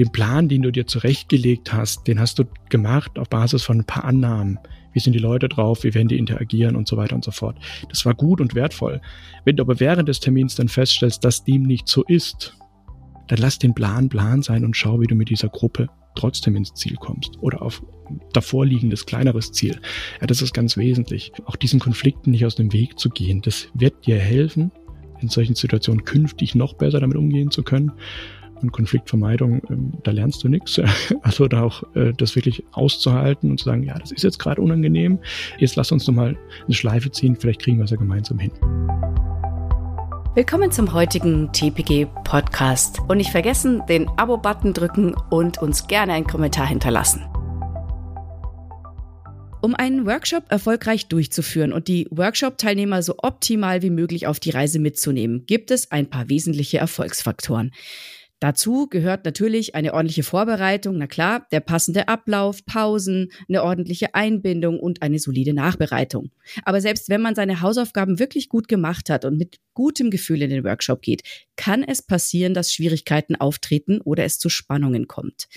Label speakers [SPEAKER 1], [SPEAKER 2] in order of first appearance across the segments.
[SPEAKER 1] den Plan, den du dir zurechtgelegt hast, den hast du gemacht auf Basis von ein paar Annahmen. Wie sind die Leute drauf? Wie werden die interagieren und so weiter und so fort. Das war gut und wertvoll. Wenn du aber während des Termins dann feststellst, dass dem nicht so ist, dann lass den Plan Plan sein und schau, wie du mit dieser Gruppe trotzdem ins Ziel kommst oder auf davor liegendes kleineres Ziel. Ja, das ist ganz wesentlich. Auch diesen Konflikten nicht aus dem Weg zu gehen, das wird dir helfen, in solchen Situationen künftig noch besser damit umgehen zu können. Und Konfliktvermeidung, ähm, da lernst du nichts. Also da auch äh, das wirklich auszuhalten und zu sagen, ja, das ist jetzt gerade unangenehm. Jetzt lass uns nochmal eine Schleife ziehen, vielleicht kriegen wir es ja gemeinsam hin.
[SPEAKER 2] Willkommen zum heutigen TPG Podcast. Und nicht vergessen, den Abo-Button drücken und uns gerne einen Kommentar hinterlassen. Um einen Workshop erfolgreich durchzuführen und die Workshop-Teilnehmer so optimal wie möglich auf die Reise mitzunehmen, gibt es ein paar wesentliche Erfolgsfaktoren. Dazu gehört natürlich eine ordentliche Vorbereitung, na klar, der passende Ablauf, Pausen, eine ordentliche Einbindung und eine solide Nachbereitung. Aber selbst wenn man seine Hausaufgaben wirklich gut gemacht hat und mit gutem Gefühl in den Workshop geht, kann es passieren, dass Schwierigkeiten auftreten oder es zu Spannungen kommt.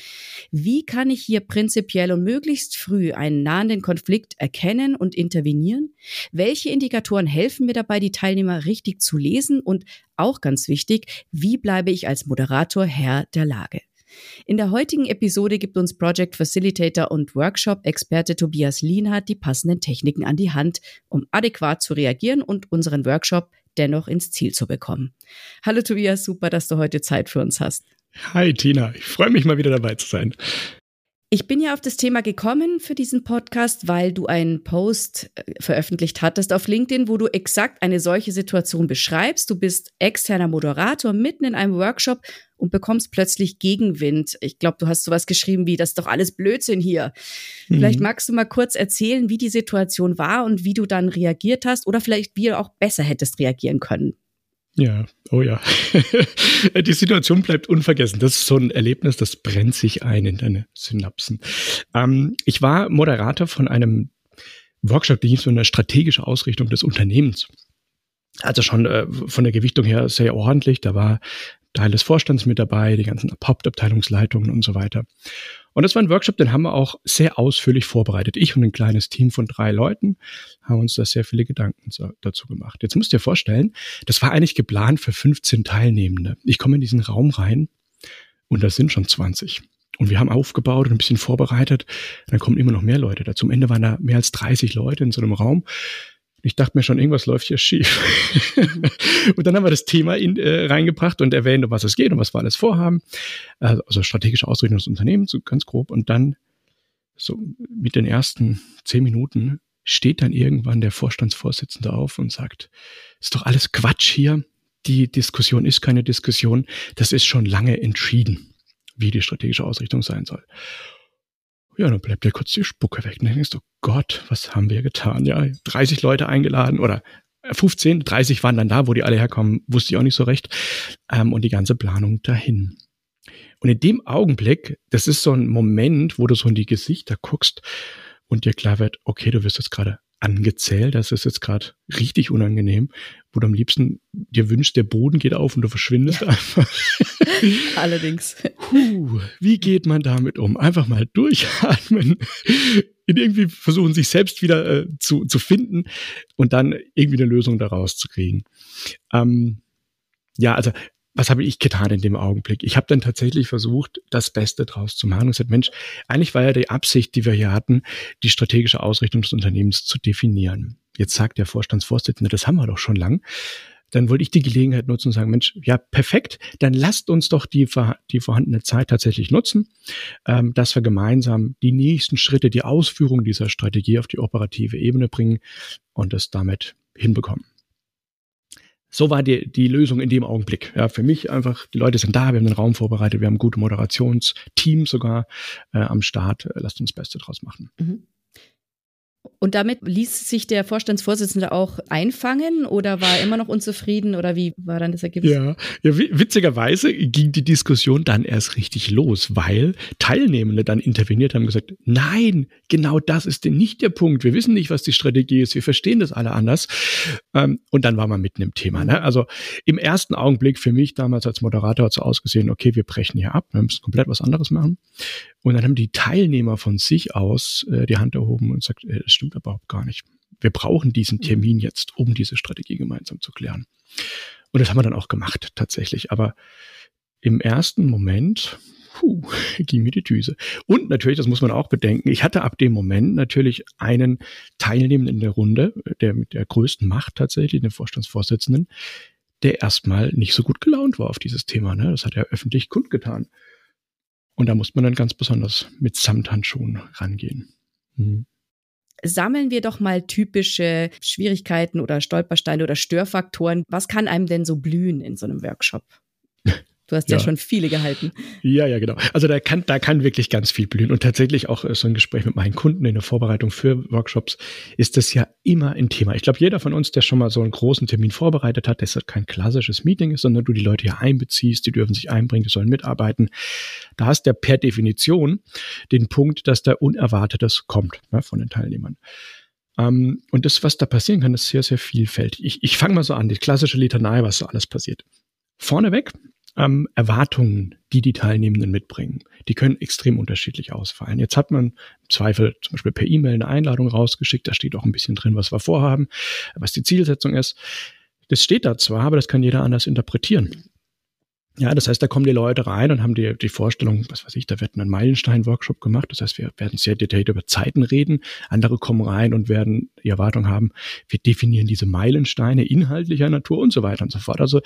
[SPEAKER 2] Wie kann ich hier prinzipiell und möglichst früh einen nahenden Konflikt erkennen und intervenieren? Welche Indikatoren helfen mir dabei, die Teilnehmer richtig zu lesen und auch ganz wichtig, wie bleibe ich als Moderator Herr der Lage? In der heutigen Episode gibt uns Project Facilitator und Workshop-Experte Tobias Lienhardt die passenden Techniken an die Hand, um adäquat zu reagieren und unseren Workshop dennoch ins Ziel zu bekommen. Hallo Tobias, super, dass du heute Zeit für uns hast.
[SPEAKER 1] Hi Tina, ich freue mich mal wieder dabei zu sein.
[SPEAKER 2] Ich bin ja auf das Thema gekommen für diesen Podcast, weil du einen Post äh, veröffentlicht hattest auf LinkedIn, wo du exakt eine solche Situation beschreibst. Du bist externer Moderator mitten in einem Workshop und bekommst plötzlich Gegenwind. Ich glaube, du hast sowas geschrieben wie, das ist doch alles Blödsinn hier. Mhm. Vielleicht magst du mal kurz erzählen, wie die Situation war und wie du dann reagiert hast oder vielleicht wie du auch besser hättest reagieren können.
[SPEAKER 1] Ja, oh ja. Die Situation bleibt unvergessen. Das ist so ein Erlebnis, das brennt sich ein in deine Synapsen. Ähm, ich war Moderator von einem Workshop, der ging so eine strategische Ausrichtung des Unternehmens. Also schon äh, von der Gewichtung her sehr ordentlich. Da war Teil des Vorstands mit dabei, die ganzen Hauptabteilungsleitungen und so weiter. Und das war ein Workshop, den haben wir auch sehr ausführlich vorbereitet. Ich und ein kleines Team von drei Leuten haben uns da sehr viele Gedanken dazu gemacht. Jetzt musst du dir vorstellen, das war eigentlich geplant für 15 Teilnehmende. Ich komme in diesen Raum rein und da sind schon 20. Und wir haben aufgebaut und ein bisschen vorbereitet. Dann kommen immer noch mehr Leute dazu. Am Ende waren da mehr als 30 Leute in so einem Raum. Ich dachte mir schon, irgendwas läuft hier schief. und dann haben wir das Thema in, äh, reingebracht und erwähnt, um was es geht und was wir alles vorhaben. Also, also strategische Ausrichtung des Unternehmens, so ganz grob. Und dann so mit den ersten zehn Minuten steht dann irgendwann der Vorstandsvorsitzende auf und sagt, ist doch alles Quatsch hier. Die Diskussion ist keine Diskussion. Das ist schon lange entschieden, wie die strategische Ausrichtung sein soll. Ja, dann bleibt ja kurz die Spucke weg. Und dann denkst du, Gott, was haben wir getan? Ja, 30 Leute eingeladen oder 15, 30 waren dann da, wo die alle herkommen, wusste ich auch nicht so recht. Ähm, und die ganze Planung dahin. Und in dem Augenblick, das ist so ein Moment, wo du so in die Gesichter guckst und dir klar wird, okay, du wirst jetzt gerade angezählt, das ist jetzt gerade richtig unangenehm, wo du am liebsten dir wünschst, der Boden geht auf und du verschwindest ja. einfach.
[SPEAKER 2] Allerdings.
[SPEAKER 1] Puh, wie geht man damit um? Einfach mal durchatmen, irgendwie versuchen, sich selbst wieder äh, zu, zu finden und dann irgendwie eine Lösung daraus zu kriegen. Ähm, ja, also was habe ich getan in dem Augenblick? Ich habe dann tatsächlich versucht, das Beste draus zu machen und gesagt, Mensch, eigentlich war ja die Absicht, die wir hier hatten, die strategische Ausrichtung des Unternehmens zu definieren. Jetzt sagt der Vorstandsvorsitzende, das haben wir doch schon lang. Dann wollte ich die Gelegenheit nutzen und sagen, Mensch, ja, perfekt, dann lasst uns doch die, die vorhandene Zeit tatsächlich nutzen, ähm, dass wir gemeinsam die nächsten Schritte, die Ausführung dieser Strategie auf die operative Ebene bringen und das damit hinbekommen so war die, die Lösung in dem Augenblick. Ja, für mich einfach, die Leute sind da, wir haben den Raum vorbereitet, wir haben gute Moderationsteams sogar äh, am Start. Lasst uns das Beste draus machen. Mhm.
[SPEAKER 2] Und damit ließ sich der Vorstandsvorsitzende auch einfangen oder war er immer noch unzufrieden oder wie war dann das Ergebnis?
[SPEAKER 1] Ja, ja witzigerweise ging die Diskussion dann erst richtig los, weil Teilnehmende dann interveniert haben und gesagt, nein, genau das ist denn nicht der Punkt. Wir wissen nicht, was die Strategie ist. Wir verstehen das alle anders. Ähm, und dann war man mitten im Thema. Ne? Also im ersten Augenblick für mich damals als Moderator hat es ausgesehen, okay, wir brechen hier ab, wir müssen komplett was anderes machen. Und dann haben die Teilnehmer von sich aus äh, die Hand erhoben und sagt, äh, das stimmt überhaupt gar nicht. Wir brauchen diesen mhm. Termin jetzt, um diese Strategie gemeinsam zu klären. Und das haben wir dann auch gemacht, tatsächlich. Aber im ersten Moment, puh, ging mir die Düse. Und natürlich, das muss man auch bedenken, ich hatte ab dem Moment natürlich einen Teilnehmenden in der Runde, der mit der größten Macht tatsächlich, den Vorstandsvorsitzenden, der erstmal nicht so gut gelaunt war auf dieses Thema. Ne? Das hat er öffentlich kundgetan. Und da muss man dann ganz besonders mit Samthandschuhen rangehen. Mhm.
[SPEAKER 2] Sammeln wir doch mal typische Schwierigkeiten oder Stolpersteine oder Störfaktoren. Was kann einem denn so blühen in so einem Workshop? Du hast ja. ja. schon viele gehalten.
[SPEAKER 1] Ja, ja, genau. Also da kann, da kann wirklich ganz viel blühen. Und tatsächlich auch äh, so ein Gespräch mit meinen Kunden in der Vorbereitung für Workshops ist das ja immer ein Thema. Ich glaube, jeder von uns, der schon mal so einen großen Termin vorbereitet hat, dass das kein klassisches Meeting ist, sondern du die Leute hier einbeziehst, die dürfen sich einbringen, die sollen mitarbeiten. Da hast du ja per Definition den Punkt, dass da Unerwartetes kommt ne, von den Teilnehmern. Um, ähm, und das, was da passieren kann, ist sehr, sehr vielfältig. Ich, ich fange mal so an, die klassische Litanei, was so alles passiert. Vorneweg ähm, Erwartungen, die die Teilnehmenden mitbringen. Die können extrem unterschiedlich ausfallen. Jetzt hat man im Zweifel zum Beispiel per E-Mail eine Einladung rausgeschickt, da steht auch ein bisschen drin, was wir vorhaben, was die Zielsetzung ist. Das steht da zwar, aber das kann jeder anders interpretieren. Ja, das heißt, da kommen die Leute rein und haben die, die Vorstellung, was weiß ich, da wird ein Meilenstein-Workshop gemacht. Das heißt, wir werden sehr detailliert über Zeiten reden. Andere kommen rein und werden die Erwartung haben, wir definieren diese Meilensteine inhaltlicher Natur und so weiter und so fort. Also,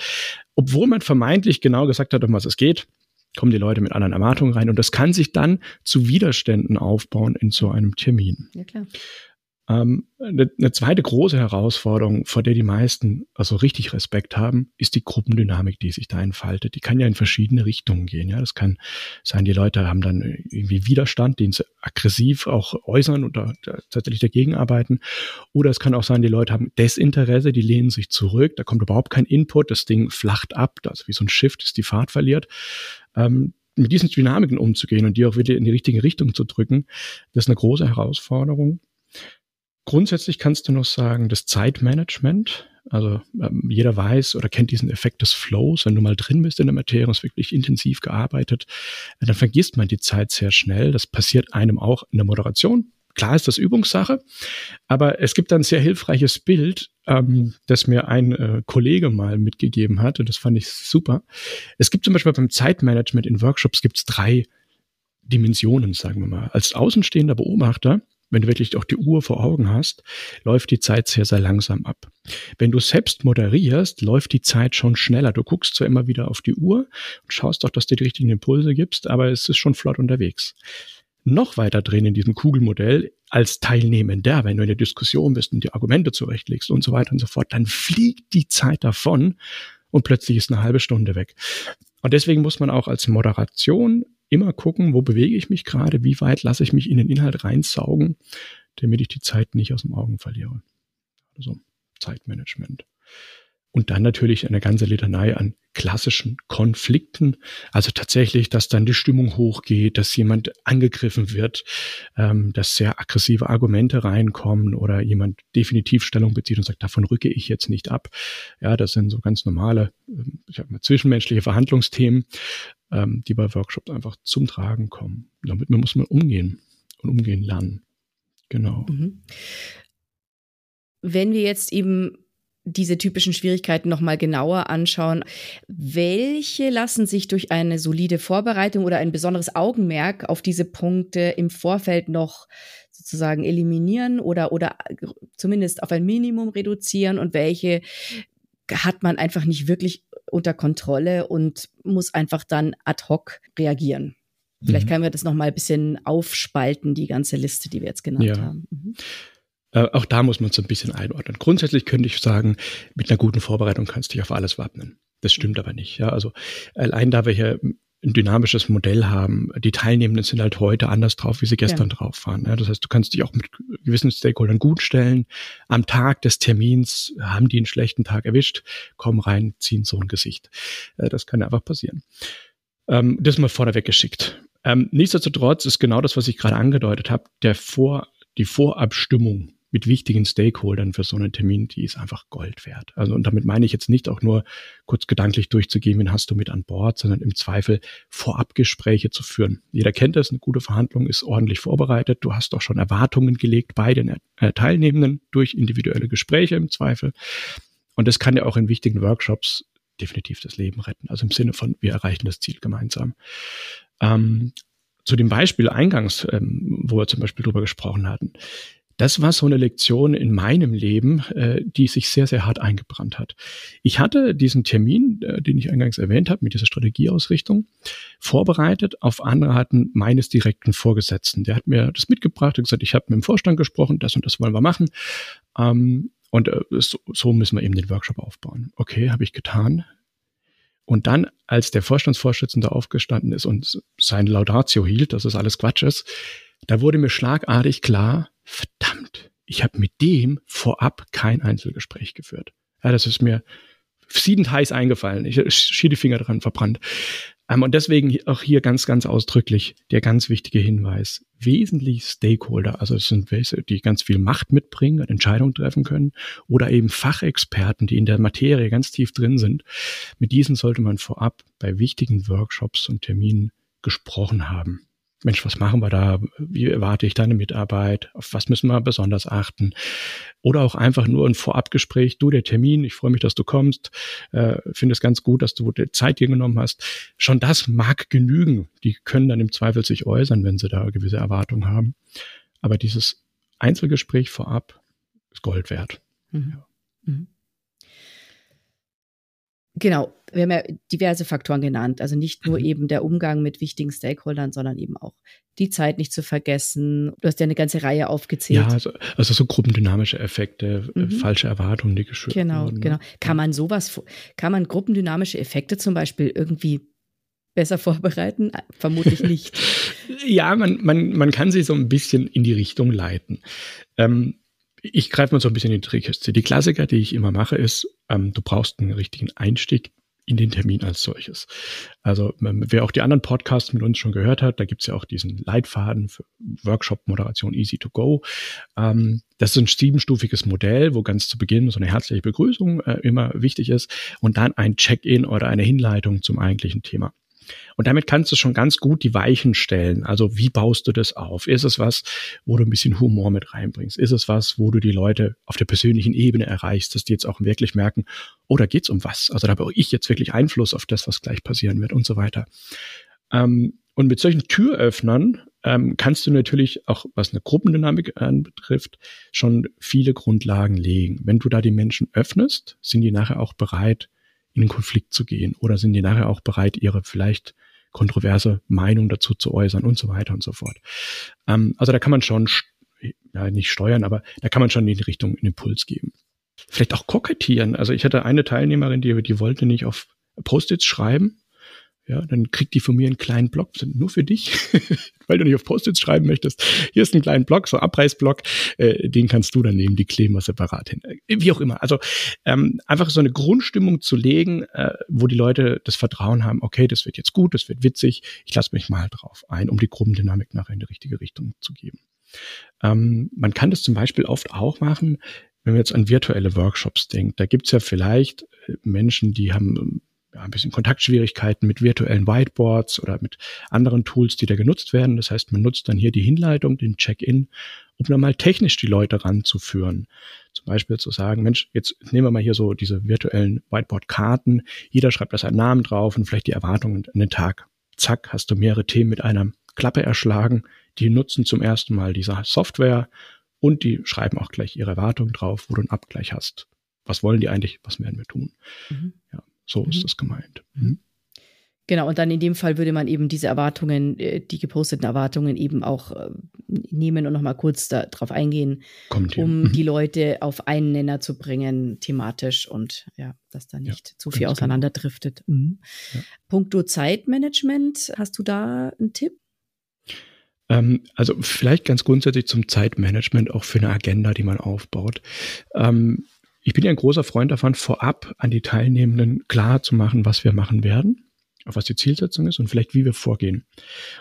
[SPEAKER 1] obwohl man vermeintlich genau gesagt hat, um was es geht, kommen die Leute mit anderen Erwartungen rein und das kann sich dann zu Widerständen aufbauen in so einem Termin. Ja, klar. Ähm, eine, eine zweite große Herausforderung, vor der die meisten also richtig Respekt haben, ist die Gruppendynamik, die sich da entfaltet. Die kann ja in verschiedene Richtungen gehen. Ja, das kann sein, die Leute haben dann irgendwie Widerstand, den sie aggressiv auch äußern oder tatsächlich dagegen arbeiten. Oder es kann auch sein, die Leute haben Desinteresse, die lehnen sich zurück, da kommt überhaupt kein Input, das Ding flacht ab, das wie so ein Shift ist die Fahrt verliert. Ähm, mit diesen Dynamiken umzugehen und die auch wieder in die richtige Richtung zu drücken, das ist eine große Herausforderung. Grundsätzlich kannst du noch sagen, das Zeitmanagement, also ähm, jeder weiß oder kennt diesen Effekt des Flows, wenn du mal drin bist in der Materie, hast wirklich intensiv gearbeitet, dann vergisst man die Zeit sehr schnell. Das passiert einem auch in der Moderation. Klar ist das Übungssache, aber es gibt ein sehr hilfreiches Bild, ähm, das mir ein äh, Kollege mal mitgegeben hat und das fand ich super. Es gibt zum Beispiel beim Zeitmanagement in Workshops gibt es drei Dimensionen, sagen wir mal. Als außenstehender Beobachter wenn du wirklich auch die Uhr vor Augen hast, läuft die Zeit sehr, sehr langsam ab. Wenn du selbst moderierst, läuft die Zeit schon schneller. Du guckst zwar immer wieder auf die Uhr und schaust doch, dass du die richtigen Impulse gibst, aber es ist schon flott unterwegs. Noch weiter drin in diesem Kugelmodell als Teilnehmender, wenn du in der Diskussion bist und die Argumente zurechtlegst und so weiter und so fort, dann fliegt die Zeit davon und plötzlich ist eine halbe Stunde weg. Und deswegen muss man auch als Moderation immer gucken, wo bewege ich mich gerade, wie weit lasse ich mich in den Inhalt reinsaugen, damit ich die Zeit nicht aus dem Augen verliere. Also Zeitmanagement. Und dann natürlich eine ganze Litanei an klassischen Konflikten. Also tatsächlich, dass dann die Stimmung hochgeht, dass jemand angegriffen wird, ähm, dass sehr aggressive Argumente reinkommen oder jemand definitiv Stellung bezieht und sagt, davon rücke ich jetzt nicht ab. Ja, das sind so ganz normale, ähm, ich sag mal, zwischenmenschliche Verhandlungsthemen, ähm, die bei Workshops einfach zum Tragen kommen. Damit muss man umgehen und umgehen lernen. Genau. Mhm.
[SPEAKER 2] Wenn wir jetzt eben diese typischen Schwierigkeiten nochmal genauer anschauen. Welche lassen sich durch eine solide Vorbereitung oder ein besonderes Augenmerk auf diese Punkte im Vorfeld noch sozusagen eliminieren oder, oder zumindest auf ein Minimum reduzieren und welche hat man einfach nicht wirklich unter Kontrolle und muss einfach dann ad hoc reagieren? Vielleicht mhm. können wir das nochmal ein bisschen aufspalten, die ganze Liste, die wir jetzt genannt ja. haben. Mhm.
[SPEAKER 1] Äh, auch da muss man so ein bisschen einordnen. Grundsätzlich könnte ich sagen, mit einer guten Vorbereitung kannst du dich auf alles wappnen. Das stimmt aber nicht. Ja, also allein da wir hier ein dynamisches Modell haben. Die Teilnehmenden sind halt heute anders drauf, wie sie gestern ja. drauf waren. Ja, das heißt, du kannst dich auch mit gewissen Stakeholdern gut stellen. Am Tag des Termins haben die einen schlechten Tag erwischt, kommen rein, ziehen so ein Gesicht. Äh, das kann einfach passieren. Ähm, das mal vorneweg geschickt. Ähm, nichtsdestotrotz ist genau das, was ich gerade angedeutet habe, der Vor, die Vorabstimmung mit wichtigen Stakeholdern für so einen Termin, die ist einfach Gold wert. Also und damit meine ich jetzt nicht auch nur kurz gedanklich durchzugehen, wen hast du mit an Bord, sondern im Zweifel Vorabgespräche zu führen. Jeder kennt das, eine gute Verhandlung ist ordentlich vorbereitet. Du hast auch schon Erwartungen gelegt bei den äh, Teilnehmenden durch individuelle Gespräche im Zweifel. Und das kann ja auch in wichtigen Workshops definitiv das Leben retten. Also im Sinne von, wir erreichen das Ziel gemeinsam. Ähm, zu dem Beispiel eingangs, ähm, wo wir zum Beispiel drüber gesprochen hatten. Das war so eine Lektion in meinem Leben, äh, die sich sehr, sehr hart eingebrannt hat. Ich hatte diesen Termin, äh, den ich eingangs erwähnt habe, mit dieser Strategieausrichtung, vorbereitet auf Anraten meines direkten Vorgesetzten. Der hat mir das mitgebracht und gesagt, ich habe mit dem Vorstand gesprochen, das und das wollen wir machen. Ähm, und äh, so, so müssen wir eben den Workshop aufbauen. Okay, habe ich getan. Und dann, als der Vorstandsvorsitzende aufgestanden ist und seine Laudatio hielt, dass es alles Quatsch ist, da wurde mir schlagartig klar, verdammt, ich habe mit dem vorab kein Einzelgespräch geführt. Ja, das ist mir siedend heiß eingefallen. Ich schiebe die Finger dran verbrannt. Ähm, und deswegen auch hier ganz, ganz ausdrücklich der ganz wichtige Hinweis. Wesentlich Stakeholder, also es sind welche, die ganz viel Macht mitbringen und Entscheidungen treffen können, oder eben Fachexperten, die in der Materie ganz tief drin sind. Mit diesen sollte man vorab bei wichtigen Workshops und Terminen gesprochen haben. Mensch, was machen wir da? Wie erwarte ich deine Mitarbeit? Auf was müssen wir besonders achten? Oder auch einfach nur ein Vorabgespräch. Du, der Termin, ich freue mich, dass du kommst. Äh, Finde es ganz gut, dass du dir Zeit hier genommen hast. Schon das mag genügen. Die können dann im Zweifel sich äußern, wenn sie da gewisse Erwartungen haben. Aber dieses Einzelgespräch vorab ist Gold wert. Mhm. Ja. Mhm.
[SPEAKER 2] Genau, wir haben ja diverse Faktoren genannt. Also nicht nur mhm. eben der Umgang mit wichtigen Stakeholdern, sondern eben auch die Zeit nicht zu vergessen. Du hast ja eine ganze Reihe aufgezählt. Ja,
[SPEAKER 1] also, also so gruppendynamische Effekte, äh, mhm. falsche Erwartungen, die geschürt
[SPEAKER 2] genau, wurden. Genau, genau. Kann man sowas, kann man gruppendynamische Effekte zum Beispiel irgendwie besser vorbereiten? Äh, vermutlich nicht.
[SPEAKER 1] ja, man, man, man kann sie so ein bisschen in die Richtung leiten. Ähm, ich greife mal so ein bisschen in die Trickkiste. Die Klassiker, die ich immer mache, ist, ähm, du brauchst einen richtigen Einstieg in den Termin als solches. Also ähm, wer auch die anderen Podcasts mit uns schon gehört hat, da gibt's ja auch diesen Leitfaden für Workshop-Moderation Easy to Go. Ähm, das ist ein siebenstufiges Modell, wo ganz zu Beginn so eine herzliche Begrüßung äh, immer wichtig ist und dann ein Check-in oder eine Hinleitung zum eigentlichen Thema. Und damit kannst du schon ganz gut die Weichen stellen. Also wie baust du das auf? Ist es was, wo du ein bisschen Humor mit reinbringst? Ist es was, wo du die Leute auf der persönlichen Ebene erreichst, dass die jetzt auch wirklich merken, oh, da geht's um was? Also da habe ich jetzt wirklich Einfluss auf das, was gleich passieren wird und so weiter. Ähm, und mit solchen Türöffnern ähm, kannst du natürlich auch, was eine Gruppendynamik anbetrifft, schon viele Grundlagen legen. Wenn du da die Menschen öffnest, sind die nachher auch bereit, in den Konflikt zu gehen? Oder sind die nachher auch bereit, ihre vielleicht kontroverse Meinung dazu zu äußern und so weiter und so fort? Ähm, also da kann man schon, ja, nicht steuern, aber da kann man schon in die Richtung einen Impuls geben. Vielleicht auch kokettieren. Also ich hatte eine Teilnehmerin, die, die wollte nicht auf Post-its schreiben, ja, dann kriegt die von mir einen kleinen Block, sind nur für dich, weil du nicht auf Post-its schreiben möchtest. Hier ist ein kleiner Block, so Abreißblock, äh, den kannst du dann nehmen, die kleben wir separat hin. Äh, wie auch immer. Also ähm, einfach so eine Grundstimmung zu legen, äh, wo die Leute das Vertrauen haben, okay, das wird jetzt gut, das wird witzig, ich lasse mich mal drauf ein, um die Gruppendynamik nachher in die richtige Richtung zu geben. Ähm, man kann das zum Beispiel oft auch machen, wenn man jetzt an virtuelle Workshops denkt. Da gibt's ja vielleicht äh, Menschen, die haben ja, ein bisschen Kontaktschwierigkeiten mit virtuellen Whiteboards oder mit anderen Tools, die da genutzt werden. Das heißt, man nutzt dann hier die Hinleitung, den Check-in, um dann mal technisch die Leute ranzuführen. Zum Beispiel zu sagen, Mensch, jetzt nehmen wir mal hier so diese virtuellen Whiteboard-Karten. Jeder schreibt da seinen Namen drauf und vielleicht die Erwartungen an den Tag. Zack, hast du mehrere Themen mit einer Klappe erschlagen. Die nutzen zum ersten Mal diese Software und die schreiben auch gleich ihre Erwartungen drauf, wo du einen Abgleich hast. Was wollen die eigentlich? Was werden wir tun? Mhm. Ja. So mhm. ist das gemeint. Mhm.
[SPEAKER 2] Genau, und dann in dem Fall würde man eben diese Erwartungen, äh, die geposteten Erwartungen eben auch äh, nehmen und nochmal kurz darauf eingehen, um mhm. die Leute auf einen Nenner zu bringen, thematisch und ja, dass da nicht ja, zu viel genau. auseinanderdriftet. Mhm. Ja. Punkto Zeitmanagement, hast du da einen Tipp?
[SPEAKER 1] Ähm, also vielleicht ganz grundsätzlich zum Zeitmanagement, auch für eine Agenda, die man aufbaut. Ähm, ich bin ja ein großer Freund davon, vorab an die Teilnehmenden klar zu machen, was wir machen werden was die Zielsetzung ist und vielleicht wie wir vorgehen.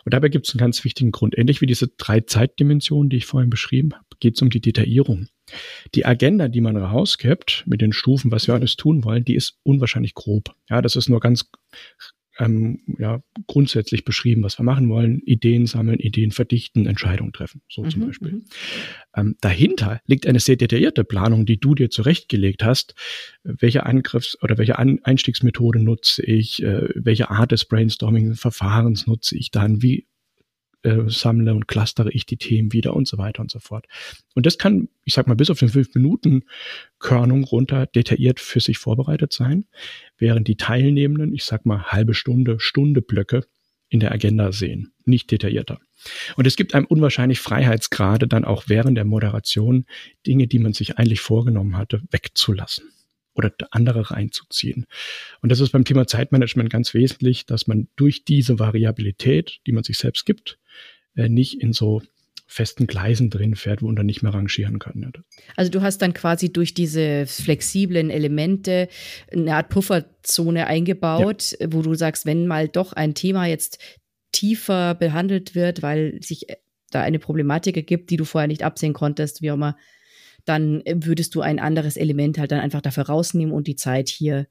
[SPEAKER 1] Und dabei gibt es einen ganz wichtigen Grund. Ähnlich wie diese drei Zeitdimensionen, die ich vorhin beschrieben habe, geht es um die Detaillierung. Die Agenda, die man rausgibt mit den Stufen, was wir alles tun wollen, die ist unwahrscheinlich grob. Ja, das ist nur ganz ähm, ja, grundsätzlich beschrieben, was wir machen wollen. Ideen sammeln, Ideen verdichten, Entscheidungen treffen. So mhm, zum Beispiel. Mhm. Ähm, dahinter liegt eine sehr detaillierte Planung, die du dir zurechtgelegt hast. Welche Angriffs- oder welche An Einstiegsmethode nutze ich? Äh, welche Art des Brainstorming-Verfahrens nutze ich dann? Wie äh, sammle und clustere ich die Themen wieder und so weiter und so fort. Und das kann, ich sag mal, bis auf den fünf Minuten Körnung runter detailliert für sich vorbereitet sein, während die Teilnehmenden, ich sag mal, halbe Stunde, Stunde Blöcke in der Agenda sehen, nicht detaillierter. Und es gibt einem unwahrscheinlich Freiheitsgrade dann auch während der Moderation Dinge, die man sich eigentlich vorgenommen hatte, wegzulassen oder andere reinzuziehen. Und das ist beim Thema Zeitmanagement ganz wesentlich, dass man durch diese Variabilität, die man sich selbst gibt, äh, nicht in so festen Gleisen drin fährt, wo man dann nicht mehr rangieren kann.
[SPEAKER 2] Also du hast dann quasi durch diese flexiblen Elemente eine Art Pufferzone eingebaut, ja. wo du sagst, wenn mal doch ein Thema jetzt tiefer behandelt wird, weil sich da eine Problematik ergibt, die du vorher nicht absehen konntest, wie auch immer, dann äh, würdest du ein anderes Element halt dann einfach dafür rausnehmen und die Zeit hier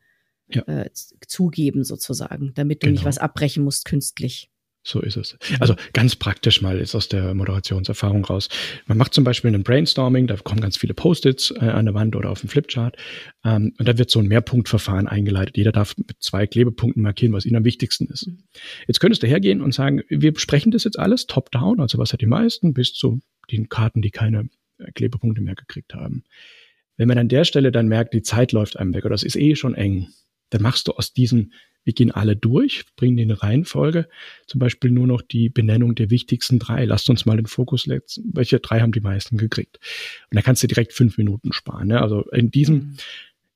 [SPEAKER 2] ja. äh, zugeben sozusagen, damit du genau. nicht was abbrechen musst künstlich.
[SPEAKER 1] So ist es. Also ganz praktisch mal ist aus der Moderationserfahrung raus. Man macht zum Beispiel einen Brainstorming, da kommen ganz viele Post-its äh, an der Wand oder auf dem Flipchart ähm, und da wird so ein Mehrpunktverfahren eingeleitet. Jeder darf mit zwei Klebepunkten markieren, was ihnen am wichtigsten ist. Mhm. Jetzt könntest du hergehen und sagen, wir besprechen das jetzt alles top-down, also was hat die meisten, bis zu den Karten, die keine Klebepunkte mehr gekriegt haben. Wenn man an der Stelle dann merkt, die Zeit läuft einem weg oder es ist eh schon eng, dann machst du aus diesem, wir gehen alle durch, bringen die in eine Reihenfolge, zum Beispiel nur noch die Benennung der wichtigsten drei. Lasst uns mal den Fokus setzen. Welche drei haben die meisten gekriegt? Und da kannst du direkt fünf Minuten sparen. Ne? Also in diesem, mhm.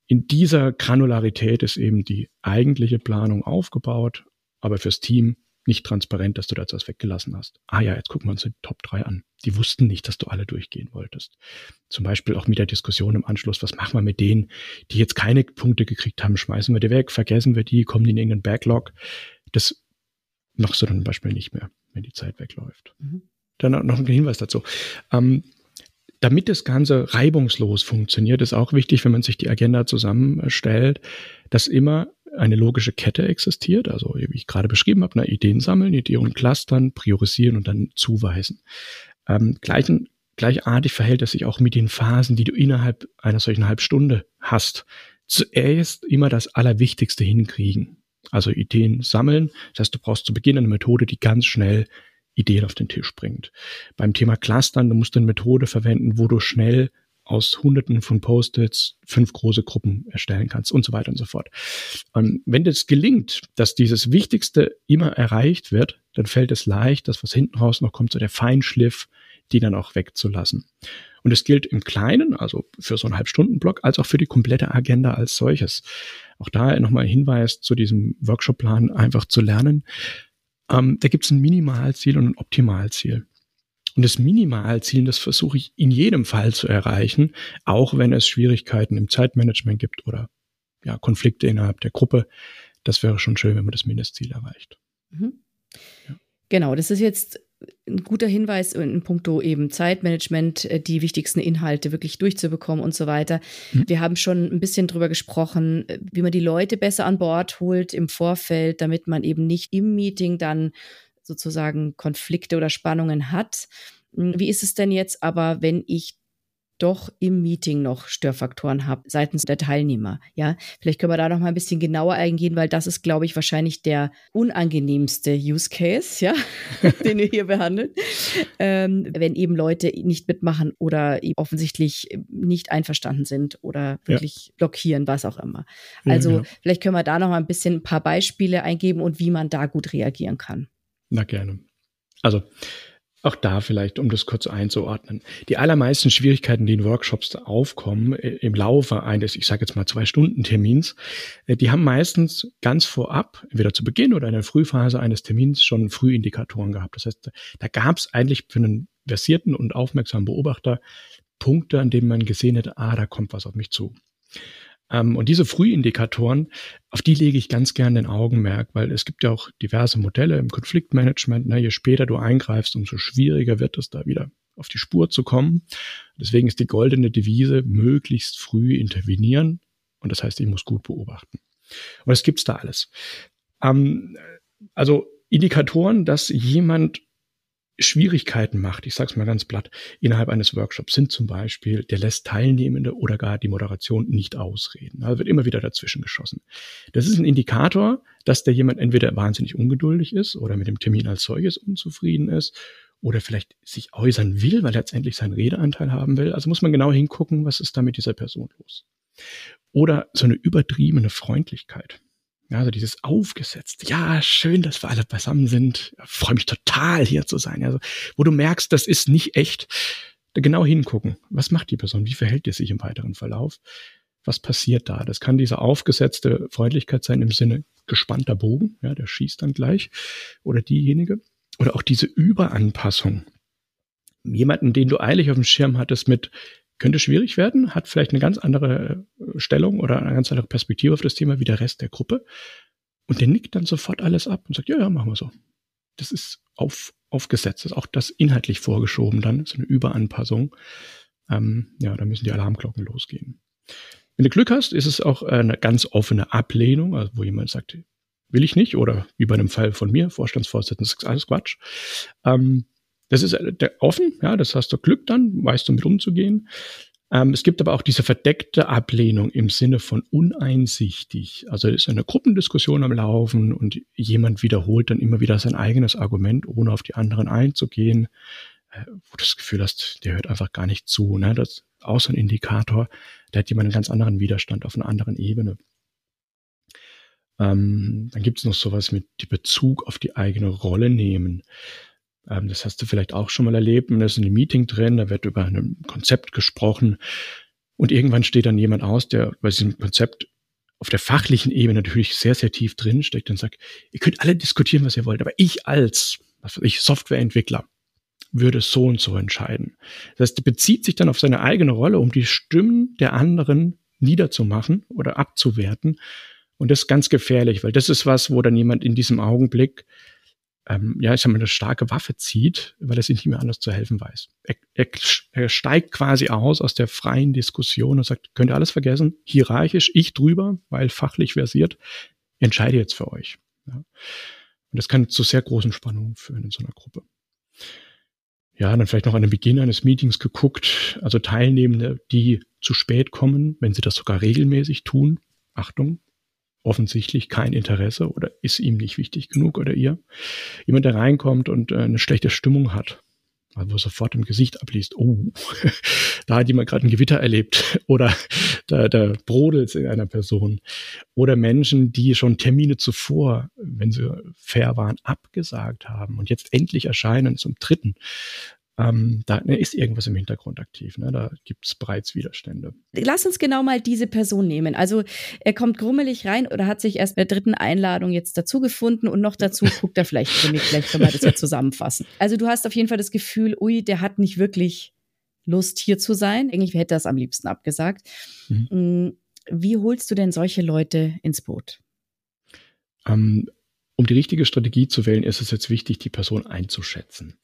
[SPEAKER 1] in dieser Granularität ist eben die eigentliche Planung aufgebaut, aber fürs Team nicht transparent, dass du da etwas weggelassen hast. Ah ja, jetzt gucken wir uns die Top 3 an. Die wussten nicht, dass du alle durchgehen wolltest. Zum Beispiel auch mit der Diskussion im Anschluss, was machen wir mit denen, die jetzt keine Punkte gekriegt haben? Schmeißen wir die weg, vergessen wir die, kommen die in irgendeinen Backlog? Das machst du dann zum Beispiel nicht mehr, wenn die Zeit wegläuft. Mhm. Dann noch ein Hinweis dazu. Ähm, damit das Ganze reibungslos funktioniert, ist auch wichtig, wenn man sich die Agenda zusammenstellt, dass immer eine logische Kette existiert, also wie ich gerade beschrieben habe, eine Ideen sammeln, Ideen clustern, priorisieren und dann zuweisen. Ähm, gleichen, gleichartig verhält es sich auch mit den Phasen, die du innerhalb einer solchen Halbstunde hast. Zuerst immer das Allerwichtigste hinkriegen. Also Ideen sammeln. Das heißt, du brauchst zu Beginn eine Methode, die ganz schnell Ideen auf den Tisch bringt. Beim Thema Clustern, du musst eine Methode verwenden, wo du schnell aus Hunderten von Post-its fünf große Gruppen erstellen kannst und so weiter und so fort. Und wenn es gelingt, dass dieses Wichtigste immer erreicht wird, dann fällt es leicht, das, was hinten raus noch kommt, so der Feinschliff, die dann auch wegzulassen. Und es gilt im Kleinen, also für so einen Halbstundenblock, als auch für die komplette Agenda als solches. Auch da nochmal ein Hinweis zu diesem Workshop-Plan einfach zu lernen. Ähm, da gibt es ein Minimalziel und ein Optimalziel. Und das Minimalziel, das versuche ich in jedem Fall zu erreichen, auch wenn es Schwierigkeiten im Zeitmanagement gibt oder ja, Konflikte innerhalb der Gruppe. Das wäre schon schön, wenn man das Mindestziel erreicht. Mhm.
[SPEAKER 2] Ja. Genau, das ist jetzt ein guter Hinweis in puncto eben Zeitmanagement, äh, die wichtigsten Inhalte wirklich durchzubekommen und so weiter. Mhm. Wir haben schon ein bisschen drüber gesprochen, äh, wie man die Leute besser an Bord holt im Vorfeld, damit man eben nicht im Meeting dann sozusagen Konflikte oder Spannungen hat. Hm, wie ist es denn jetzt aber, wenn ich doch im Meeting noch Störfaktoren habe seitens der Teilnehmer. Ja, vielleicht können wir da noch mal ein bisschen genauer eingehen, weil das ist, glaube ich, wahrscheinlich der unangenehmste Use Case, ja, den wir hier behandeln. Ähm, wenn eben Leute nicht mitmachen oder offensichtlich nicht einverstanden sind oder wirklich ja. blockieren, was auch immer. Also ja, ja. vielleicht können wir da noch mal ein bisschen ein paar Beispiele eingeben und wie man da gut reagieren kann.
[SPEAKER 1] Na gerne. Also Auch da vielleicht, um das kurz einzuordnen. Die allermeisten Schwierigkeiten, die in Workshops aufkommen, äh, im Laufe eines, ich sage jetzt mal zwei Stunden Termins, äh, die haben meistens ganz vorab, entweder zu Beginn oder in der Frühphase eines Termins, schon Frühindikatoren gehabt. Das heißt, da gab es eigentlich für einen versierten und aufmerksamen Beobachter Punkte, an denen man gesehen hätte, ah, da kommt was auf mich zu. Ähm, und diese Frühindikatoren, auf die lege ich ganz gern den Augenmerk, weil es gibt ja auch diverse Modelle im Konfliktmanagement. Ne? Je später du eingreifst, umso schwieriger wird es da wieder auf die Spur zu kommen. Deswegen ist die goldene Devise, möglichst früh intervenieren. Und das heißt, ich muss gut beobachten. Und das gibt's da alles. Ähm, also Indikatoren, dass jemand Schwierigkeiten macht, ich sage es mal ganz platt, innerhalb eines Workshops sind zum Beispiel, der lässt Teilnehmende oder gar die Moderation nicht ausreden. Also wird immer wieder dazwischen geschossen. Das ist ein Indikator, dass der jemand entweder wahnsinnig ungeduldig ist oder mit dem Termin als solches unzufrieden ist oder vielleicht sich äußern will, weil er letztendlich seinen Redeanteil haben will. Also muss man genau hingucken, was ist da mit dieser Person los. Oder so eine übertriebene Freundlichkeit. Ja, also dieses aufgesetzt. Ja, schön, dass wir alle beisammen sind. Freue mich total hier zu sein. Also, wo du merkst, das ist nicht echt. Genau hingucken. Was macht die Person? Wie verhält die sich im weiteren Verlauf? Was passiert da? Das kann diese aufgesetzte Freundlichkeit sein im Sinne gespannter Bogen. Ja, der schießt dann gleich. Oder diejenige. Oder auch diese Überanpassung. Jemanden, den du eilig auf dem Schirm hattest mit, könnte schwierig werden, hat vielleicht eine ganz andere äh, Stellung oder eine ganz andere Perspektive auf das Thema wie der Rest der Gruppe. Und der nickt dann sofort alles ab und sagt, ja, ja, machen wir so. Das ist auf, aufgesetzt, das ist auch das inhaltlich vorgeschoben dann, so eine Überanpassung. Ähm, ja, da müssen die Alarmglocken losgehen. Wenn du Glück hast, ist es auch eine ganz offene Ablehnung, also wo jemand sagt, will ich nicht, oder wie bei einem Fall von mir, Vorstandsvorsitzender, ist alles Quatsch. Ähm, das ist äh, offen, ja, das hast du Glück dann, weißt du mit umzugehen. Ähm, es gibt aber auch diese verdeckte Ablehnung im Sinne von uneinsichtig. Also ist eine Gruppendiskussion am Laufen und jemand wiederholt dann immer wieder sein eigenes Argument, ohne auf die anderen einzugehen, äh, wo du das Gefühl hast, der hört einfach gar nicht zu. Ne? Das ist auch so ein Indikator, da hat jemand einen ganz anderen Widerstand auf einer anderen Ebene. Ähm, dann gibt es noch sowas mit die Bezug auf die eigene Rolle nehmen. Ähm, das hast du vielleicht auch schon mal erlebt. Da ist ein Meeting drin, da wird über ein Konzept gesprochen. Und irgendwann steht dann jemand aus, der bei diesem Konzept auf der fachlichen Ebene natürlich sehr, sehr tief drin steckt und sagt, ihr könnt alle diskutieren, was ihr wollt, aber ich als, ich, Softwareentwickler würde so und so entscheiden. Das heißt, bezieht sich dann auf seine eigene Rolle, um die Stimmen der anderen niederzumachen oder abzuwerten. Und das ist ganz gefährlich, weil das ist was, wo dann jemand in diesem Augenblick ähm, ja, ich sag mal, eine starke Waffe zieht, weil er sich nicht mehr anders zu helfen weiß. Er, er, er steigt quasi aus aus der freien Diskussion und sagt, könnt ihr alles vergessen, hierarchisch, ich drüber, weil fachlich versiert, entscheide jetzt für euch. Ja. Und das kann zu sehr großen Spannungen führen in so einer Gruppe. Ja, dann vielleicht noch an den Beginn eines Meetings geguckt, also Teilnehmende, die zu spät kommen, wenn sie das sogar regelmäßig tun. Achtung, offensichtlich kein Interesse oder ist ihm nicht wichtig genug oder ihr. Jemand, der reinkommt und äh, eine schlechte Stimmung hat, also sofort im Gesicht abliest, oh, da hat jemand gerade ein Gewitter erlebt oder da, da brodelt es in einer Person. Oder Menschen, die schon Termine zuvor, wenn sie fair waren, abgesagt haben und jetzt endlich erscheinen zum dritten ähm, da ne, ist irgendwas im Hintergrund aktiv. Ne? Da gibt es bereits Widerstände.
[SPEAKER 2] Lass uns genau mal diese Person nehmen. Also er kommt grummelig rein oder hat sich erst bei der dritten Einladung jetzt dazu gefunden und noch dazu guckt er vielleicht. Vielleicht können wir das ja zusammenfassen. Also du hast auf jeden Fall das Gefühl, ui, der hat nicht wirklich Lust hier zu sein. Eigentlich hätte er es am liebsten abgesagt. Mhm. Mm, wie holst du denn solche Leute ins Boot?
[SPEAKER 1] Ähm, um die richtige Strategie zu wählen, ist es jetzt wichtig, die Person einzuschätzen.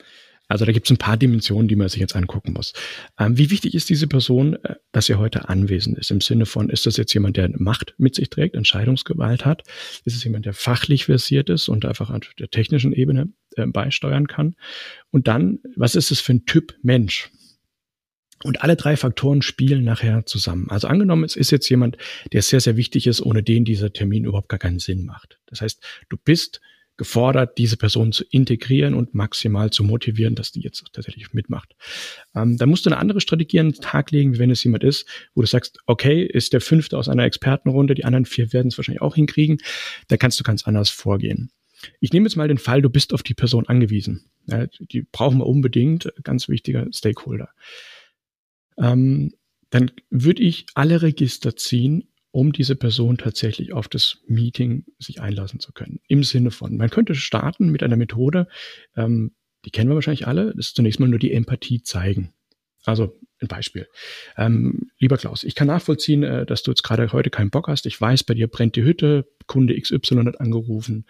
[SPEAKER 1] Also da gibt es ein paar Dimensionen, die man sich jetzt angucken muss. Ähm, wie wichtig ist diese Person, äh, dass sie heute anwesend ist? Im Sinne von, ist das jetzt jemand, der Macht mit sich trägt, Entscheidungsgewalt hat? Ist es jemand, der fachlich versiert ist und einfach an der technischen Ebene äh, beisteuern kann? Und dann, was ist es für ein Typ Mensch? Und alle drei Faktoren spielen nachher zusammen. Also angenommen, es ist jetzt jemand, der sehr, sehr wichtig ist, ohne den dieser Termin überhaupt gar keinen Sinn macht. Das heißt, du bist gefordert, diese Person zu integrieren und maximal zu motivieren, dass die jetzt tatsächlich mitmacht. Ähm, da musst du eine andere Strategie an den Tag legen, wie wenn es jemand ist, wo du sagst, okay, ist der fünfte aus einer Expertenrunde, die anderen vier werden es wahrscheinlich auch hinkriegen, da kannst du ganz anders vorgehen. Ich nehme jetzt mal den Fall, du bist auf die Person angewiesen. Ja, die brauchen wir unbedingt, ganz wichtiger Stakeholder. Ähm, dann würde ich alle Register ziehen, um diese Person tatsächlich auf das Meeting sich einlassen zu können. Im Sinne von, man könnte starten mit einer Methode, ähm, die kennen wir wahrscheinlich alle, das ist zunächst mal nur die Empathie zeigen. Also ein Beispiel. Ähm, lieber Klaus, ich kann nachvollziehen, äh, dass du jetzt gerade heute keinen Bock hast. Ich weiß, bei dir brennt die Hütte, Kunde XY hat angerufen.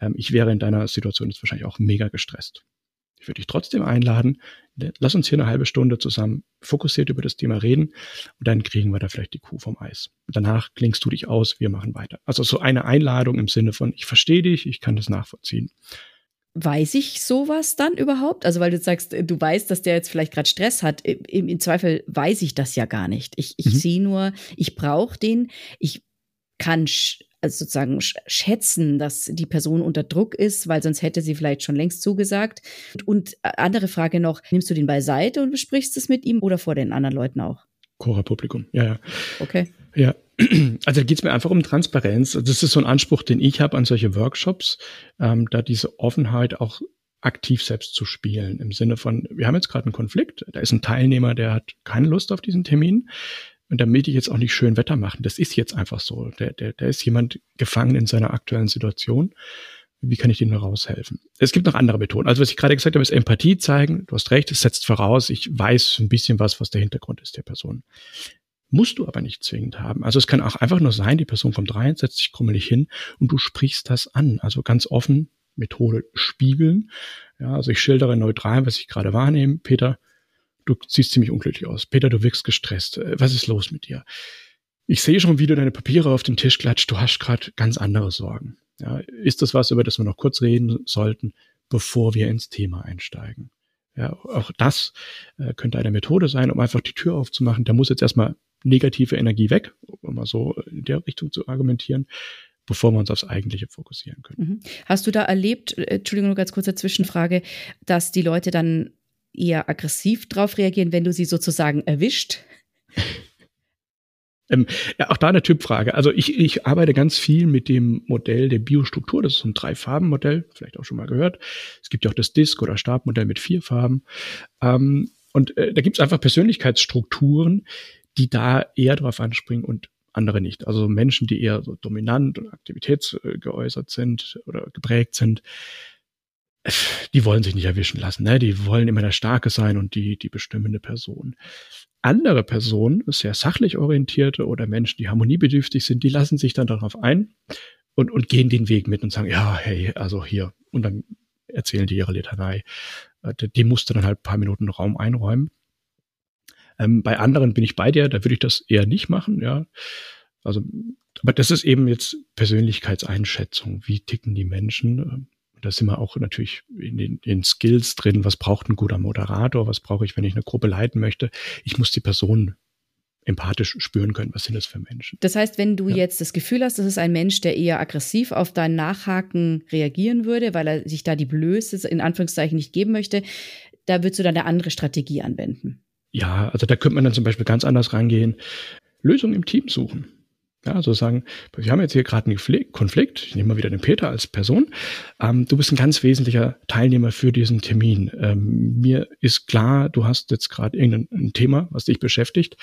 [SPEAKER 1] Ähm, ich wäre in deiner Situation jetzt wahrscheinlich auch mega gestresst. Ich würde dich trotzdem einladen. Lass uns hier eine halbe Stunde zusammen fokussiert über das Thema reden und dann kriegen wir da vielleicht die Kuh vom Eis. Danach klingst du dich aus, wir machen weiter. Also so eine Einladung im Sinne von, ich verstehe dich, ich kann das nachvollziehen.
[SPEAKER 2] Weiß ich sowas dann überhaupt? Also, weil du sagst, du weißt, dass der jetzt vielleicht gerade Stress hat. Im, Im, Zweifel weiß ich das ja gar nicht. Ich, ich mhm. sehe nur, ich brauche den. Ich kann also sozusagen schätzen, dass die Person unter Druck ist, weil sonst hätte sie vielleicht schon längst zugesagt. Und, und äh, andere Frage noch, nimmst du den beiseite und besprichst es mit ihm oder vor den anderen Leuten auch?
[SPEAKER 1] Chora-Publikum, ja, ja.
[SPEAKER 2] Okay.
[SPEAKER 1] Ja, also da geht es mir einfach um Transparenz. Das ist so ein Anspruch, den ich habe an solche Workshops, ähm, da diese Offenheit auch aktiv selbst zu spielen. Im Sinne von, wir haben jetzt gerade einen Konflikt, da ist ein Teilnehmer, der hat keine Lust auf diesen Termin. Und damit ich jetzt auch nicht schön Wetter machen, das ist jetzt einfach so. Der, der, der ist jemand gefangen in seiner aktuellen Situation. Wie kann ich dem nur raushelfen? Es gibt noch andere Methoden. Also was ich gerade gesagt habe, ist Empathie zeigen. Du hast recht, es setzt voraus, ich weiß ein bisschen was, was der Hintergrund ist der Person. Musst du aber nicht zwingend haben. Also es kann auch einfach nur sein, die Person kommt rein, setzt sich krummelig hin und du sprichst das an. Also ganz offen, Methode spiegeln. Ja, also ich schildere neutral, was ich gerade wahrnehme. Peter, du siehst ziemlich unglücklich aus. Peter, du wirkst gestresst. Äh, was ist los mit dir? Ich sehe schon, wie du deine Papiere auf den Tisch klatscht. Du hast gerade ganz andere Sorgen. Ja, ist das was, über das wir noch kurz reden sollten, bevor wir ins Thema einsteigen? Ja, auch das äh, könnte eine Methode sein, um einfach die Tür aufzumachen. Da muss jetzt erstmal negative Energie weg, um mal so in der Richtung zu argumentieren, bevor wir uns aufs Eigentliche fokussieren können.
[SPEAKER 2] Mhm. Hast du da erlebt, äh, Entschuldigung, nur ganz kurze Zwischenfrage, dass die Leute dann eher aggressiv drauf reagieren, wenn du sie sozusagen erwischt?
[SPEAKER 1] Ähm, ja, auch da eine Typfrage. Also ich, ich arbeite ganz viel mit dem Modell der Biostruktur. Das ist so ein Drei-Farben-Modell, vielleicht auch schon mal gehört. Es gibt ja auch das Disk- oder Stabmodell mit vier Farben. Ähm, und äh, da gibt es einfach Persönlichkeitsstrukturen, die da eher drauf anspringen und andere nicht. Also Menschen, die eher so dominant und aktivitätsgeäußert sind oder geprägt sind, die wollen sich nicht erwischen lassen. Ne? Die wollen immer der Starke sein und die, die bestimmende Person. Andere Personen, sehr sachlich orientierte oder Menschen, die harmoniebedürftig sind, die lassen sich dann darauf ein und, und gehen den Weg mit und sagen, ja, hey, also hier. Und dann erzählen die ihre Litanei. Äh, die musste dann halt ein paar Minuten Raum einräumen. Ähm, bei anderen bin ich bei dir, da würde ich das eher nicht machen, ja. Also, aber das ist eben jetzt Persönlichkeitseinschätzung. Wie ticken die Menschen? Da sind wir auch natürlich in den, in Skills drin. Was braucht ein guter Moderator? Was brauche ich, wenn ich eine Gruppe leiten möchte? Ich muss die Person empathisch spüren können. Was sind das für Menschen?
[SPEAKER 2] Das heißt, wenn du ja. jetzt das Gefühl hast, das ist ein Mensch, der eher aggressiv auf dein Nachhaken reagieren würde, weil er sich da die Blöße in Anführungszeichen nicht geben möchte, da würdest du dann eine andere Strategie anwenden.
[SPEAKER 1] Ja, also da könnte man dann zum Beispiel ganz anders rangehen. Lösungen im Team suchen. Ja, also sagen, wir haben jetzt hier gerade einen Konflikt, ich nehme mal wieder den Peter als Person. Ähm, du bist ein ganz wesentlicher Teilnehmer für diesen Termin. Ähm, mir ist klar, du hast jetzt gerade irgendein Thema, was dich beschäftigt.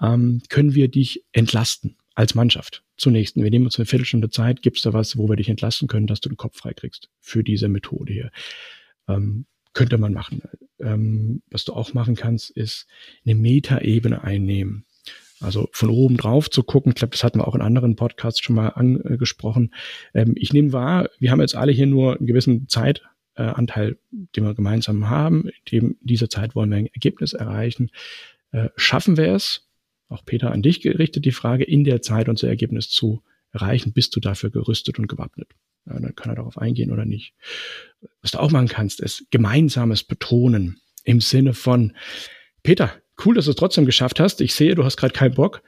[SPEAKER 1] Ähm, können wir dich entlasten als Mannschaft? Zunächst, wir nehmen uns eine Viertelstunde Zeit. Gibt es da was, wo wir dich entlasten können, dass du den Kopf freikriegst für diese Methode hier? Ähm, könnte man machen. Ähm, was du auch machen kannst, ist eine Metaebene einnehmen. Also von oben drauf zu gucken, ich glaube, das hatten wir auch in anderen Podcasts schon mal angesprochen. Ähm, ich nehme wahr, wir haben jetzt alle hier nur einen gewissen Zeitanteil, den wir gemeinsam haben. In dieser Zeit wollen wir ein Ergebnis erreichen. Äh, schaffen wir es? Auch Peter an dich gerichtet die Frage, in der Zeit unser Ergebnis zu erreichen, bist du dafür gerüstet und gewappnet? Ja, dann kann er darauf eingehen oder nicht. Was du auch machen kannst, ist gemeinsames Betonen im Sinne von, Peter, cool, dass du es trotzdem geschafft hast. Ich sehe, du hast gerade keinen Bock.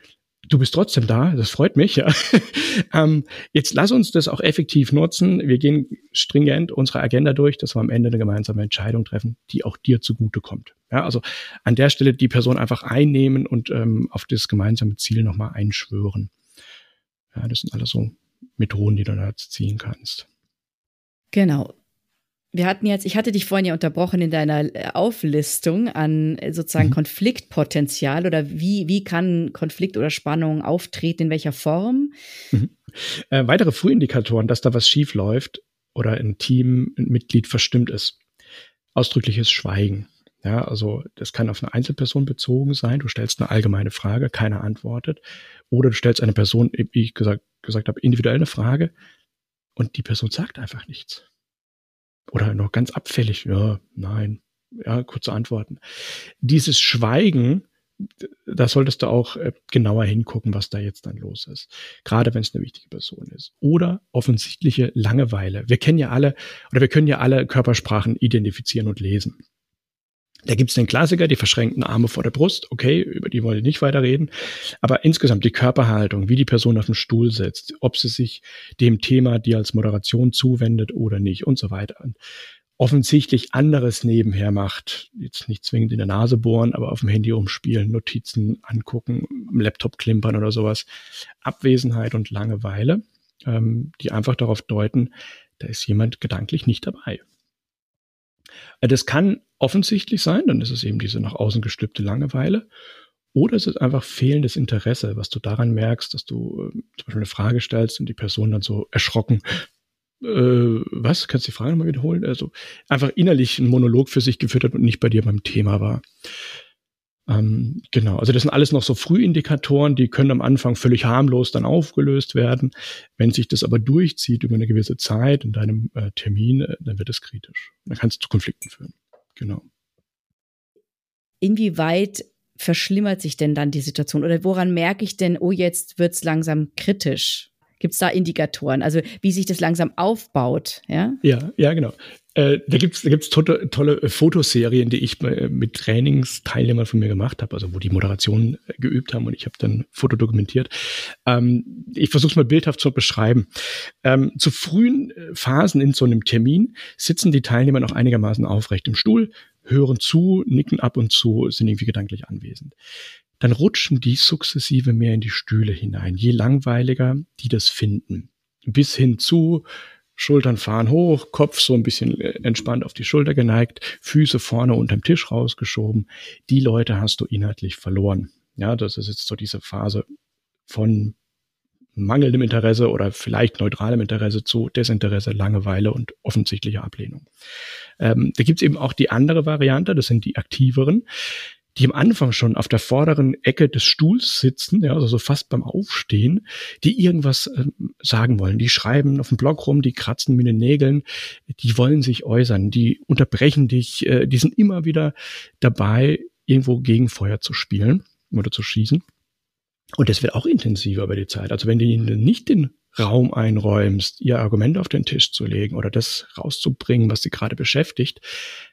[SPEAKER 1] Du bist trotzdem da, das freut mich, ja. ähm, jetzt lass uns das auch effektiv nutzen. Wir gehen stringent unsere Agenda durch, dass wir am Ende eine gemeinsame Entscheidung treffen, die auch dir zugute kommt. Ja, also an der Stelle die Person einfach einnehmen und ähm, auf das gemeinsame Ziel nochmal einschwören. Ja, das sind alles so Methoden, die du da ziehen kannst.
[SPEAKER 2] Genau. Wir hatten jetzt, ich hatte dich vorhin ja unterbrochen in deiner äh, Auflistung an äh, sozusagen mhm. Konfliktpotenzial oder wie, wie kann Konflikt oder Spannung auftreten, in welcher Form?
[SPEAKER 1] Mhm. Äh, weitere Frühindikatoren, dass da was schief läuft oder ein Teammitglied verstimmt ist. Ausdrückliches Schweigen. Ja, also das kann auf eine Einzelperson bezogen sein. Du stellst eine allgemeine Frage, keiner antwortet. Oder du stellst eine Person, wie ich gesagt, gesagt habe, individuell eine Frage und die Person sagt einfach nichts. Oder noch ganz abfällig, ja, nein, ja, kurze Antworten. Dieses Schweigen, da solltest du auch äh, genauer hingucken, was da jetzt dann los ist. Gerade wenn es eine wichtige Person ist. Oder offensichtliche Langeweile. Wir kennen ja alle, oder wir können ja alle Körpersprachen identifizieren und lesen. Da gibt's den Klassiker, die verschränkten Arme vor der Brust. Okay, über die wollen wir nicht weiter reden. Aber insgesamt die Körperhaltung, wie die Person auf dem Stuhl sitzt, ob sie sich dem Thema, die als Moderation zuwendet oder nicht und so weiter. Und offensichtlich anderes nebenher macht. Jetzt nicht zwingend in der Nase bohren, aber auf dem Handy umspielen, Notizen angucken, am Laptop klimpern oder sowas. Abwesenheit und Langeweile, ähm, die einfach darauf deuten, da ist jemand gedanklich nicht dabei. Äh, das kann offensichtlich sein, dann ist es eben diese nach außen gestülpte Langeweile. Oder es ist einfach fehlendes Interesse, was du daran merkst, dass du äh, zum Beispiel eine Frage stellst und die Person dann so erschrocken, äh, was, kannst du die Frage nochmal wiederholen? Also einfach innerlich einen Monolog für sich geführt hat und nicht bei dir beim Thema war. Ähm, genau, also das sind alles noch so Frühindikatoren, die können am Anfang völlig harmlos dann aufgelöst werden. Wenn sich das aber durchzieht über eine gewisse Zeit in deinem äh, Termin, äh, dann wird es kritisch. Dann kann es zu Konflikten führen. Genau.
[SPEAKER 2] Inwieweit verschlimmert sich denn dann die Situation? Oder woran merke ich denn, oh, jetzt wird es langsam kritisch? Gibt es da Indikatoren? Also wie sich das langsam aufbaut? Ja,
[SPEAKER 1] ja, ja genau. Äh, da gibt's da gibt's tolle, tolle Fotoserien, die ich mit Trainingsteilnehmern von mir gemacht habe, also wo die Moderation äh, geübt haben und ich habe dann fotodokumentiert. Ähm, ich versuche es mal bildhaft zu beschreiben. Ähm, zu frühen äh, Phasen in so einem Termin sitzen die Teilnehmer noch einigermaßen aufrecht im Stuhl, hören zu, nicken ab und zu, sind irgendwie gedanklich anwesend dann rutschen die sukzessive mehr in die Stühle hinein, je langweiliger die das finden. Bis hin zu Schultern fahren hoch, Kopf so ein bisschen äh, entspannt auf die Schulter geneigt, Füße vorne unterm Tisch rausgeschoben. Die Leute hast du inhaltlich verloren. Ja, das ist jetzt so diese Phase von mangelndem Interesse oder vielleicht neutralem Interesse zu Desinteresse, Langeweile und offensichtlicher Ablehnung. Ähm, da gibt's eben auch die andere Variante, das sind die aktiveren die am Anfang schon auf der vorderen Ecke des Stuhls sitzen, ja, also so fast beim Aufstehen, die irgendwas äh, sagen wollen. Die schreiben auf dem Blog rum, die kratzen mit den Nägeln, die wollen sich äußern, die unterbrechen dich, äh, die sind immer wieder dabei, irgendwo gegen Feuer zu spielen oder zu schießen. Und das wird auch intensiver über die Zeit. Also wenn du ihnen nicht den Raum einräumst, ihr Argument auf den Tisch zu legen oder das rauszubringen, was sie gerade beschäftigt,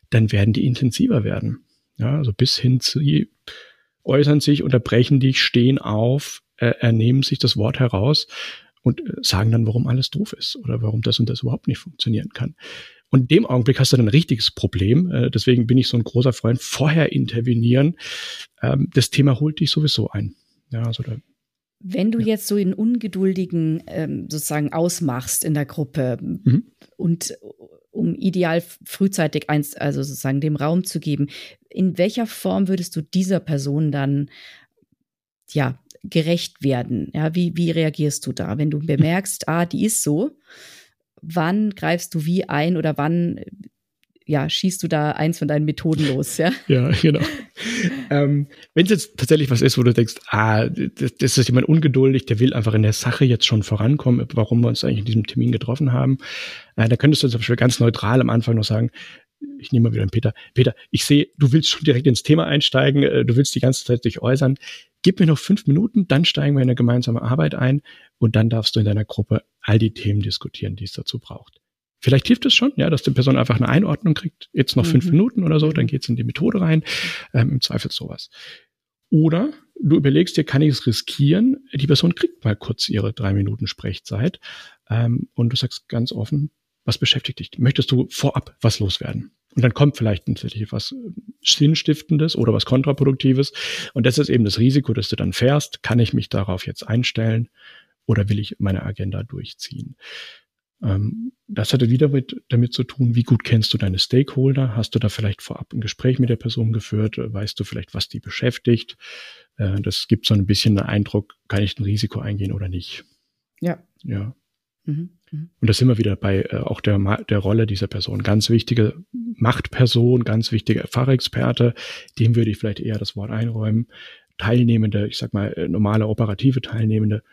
[SPEAKER 1] dann werden die intensiver werden. Ja, also bis hin zu, äußern sich, unterbrechen dich, stehen auf, äh, ernehmen sich das Wort heraus und äh, sagen dann, warum alles doof ist oder warum das und das überhaupt nicht funktionieren kann. Und in dem Augenblick hast du dann ein richtiges Problem. Äh, deswegen bin ich so ein großer Freund, vorher intervenieren. Ähm, das Thema holt dich sowieso ein. Ja, also da,
[SPEAKER 2] wenn du ja. jetzt so einen Ungeduldigen ähm, sozusagen ausmachst in der Gruppe mhm. und um ideal frühzeitig eins, also sozusagen dem Raum zu geben. In welcher Form würdest du dieser Person dann ja gerecht werden? Ja, wie, wie reagierst du da, wenn du bemerkst, ah, die ist so? Wann greifst du wie ein oder wann ja, schießt du da eins von deinen Methoden los, ja?
[SPEAKER 1] ja, genau. ähm, Wenn es jetzt tatsächlich was ist, wo du denkst, ah, das, das, ist jemand ungeduldig, der will einfach in der Sache jetzt schon vorankommen, warum wir uns eigentlich in diesem Termin getroffen haben, äh, da könntest du zum Beispiel ganz neutral am Anfang noch sagen, ich nehme mal wieder einen Peter. Peter, ich sehe, du willst schon direkt ins Thema einsteigen, äh, du willst die ganze Zeit dich äußern. Gib mir noch fünf Minuten, dann steigen wir in eine gemeinsame Arbeit ein und dann darfst du in deiner Gruppe all die Themen diskutieren, die es dazu braucht. Vielleicht hilft es schon, ja, dass die Person einfach eine Einordnung kriegt, jetzt noch mhm. fünf Minuten oder so, dann geht's in die Methode rein, ähm, im Zweifel sowas. Oder du überlegst dir, kann ich es riskieren? Die Person kriegt mal kurz ihre drei Minuten Sprechzeit ähm, und du sagst ganz offen, was beschäftigt dich? Möchtest du vorab was loswerden? Und dann kommt vielleicht tatsächlich was äh, Sinnstiftendes oder was Kontraproduktives. Und das ist eben das Risiko, dass du dann fährst. Kann ich mich darauf jetzt einstellen oder will ich meine Agenda durchziehen? Ähm, das hatte wieder mit, damit zu tun, wie gut kennst du deine Stakeholder? Hast du da vielleicht vorab ein Gespräch mit der Person geführt? Weißt du vielleicht, was die beschäftigt? Äh, das gibt so ein bisschen einen Eindruck, kann ich ein Risiko eingehen oder nicht?
[SPEAKER 2] Ja.
[SPEAKER 1] Ja. Mhm. mhm. Und das sind wir wieder bei äh, auch der, der Rolle dieser Person. Ganz wichtige Machtperson, ganz wichtiger Fachexperte, dem würde ich vielleicht eher das Wort einräumen. Teilnehmende, ich sag mal, äh, normale operative Teilnehmende,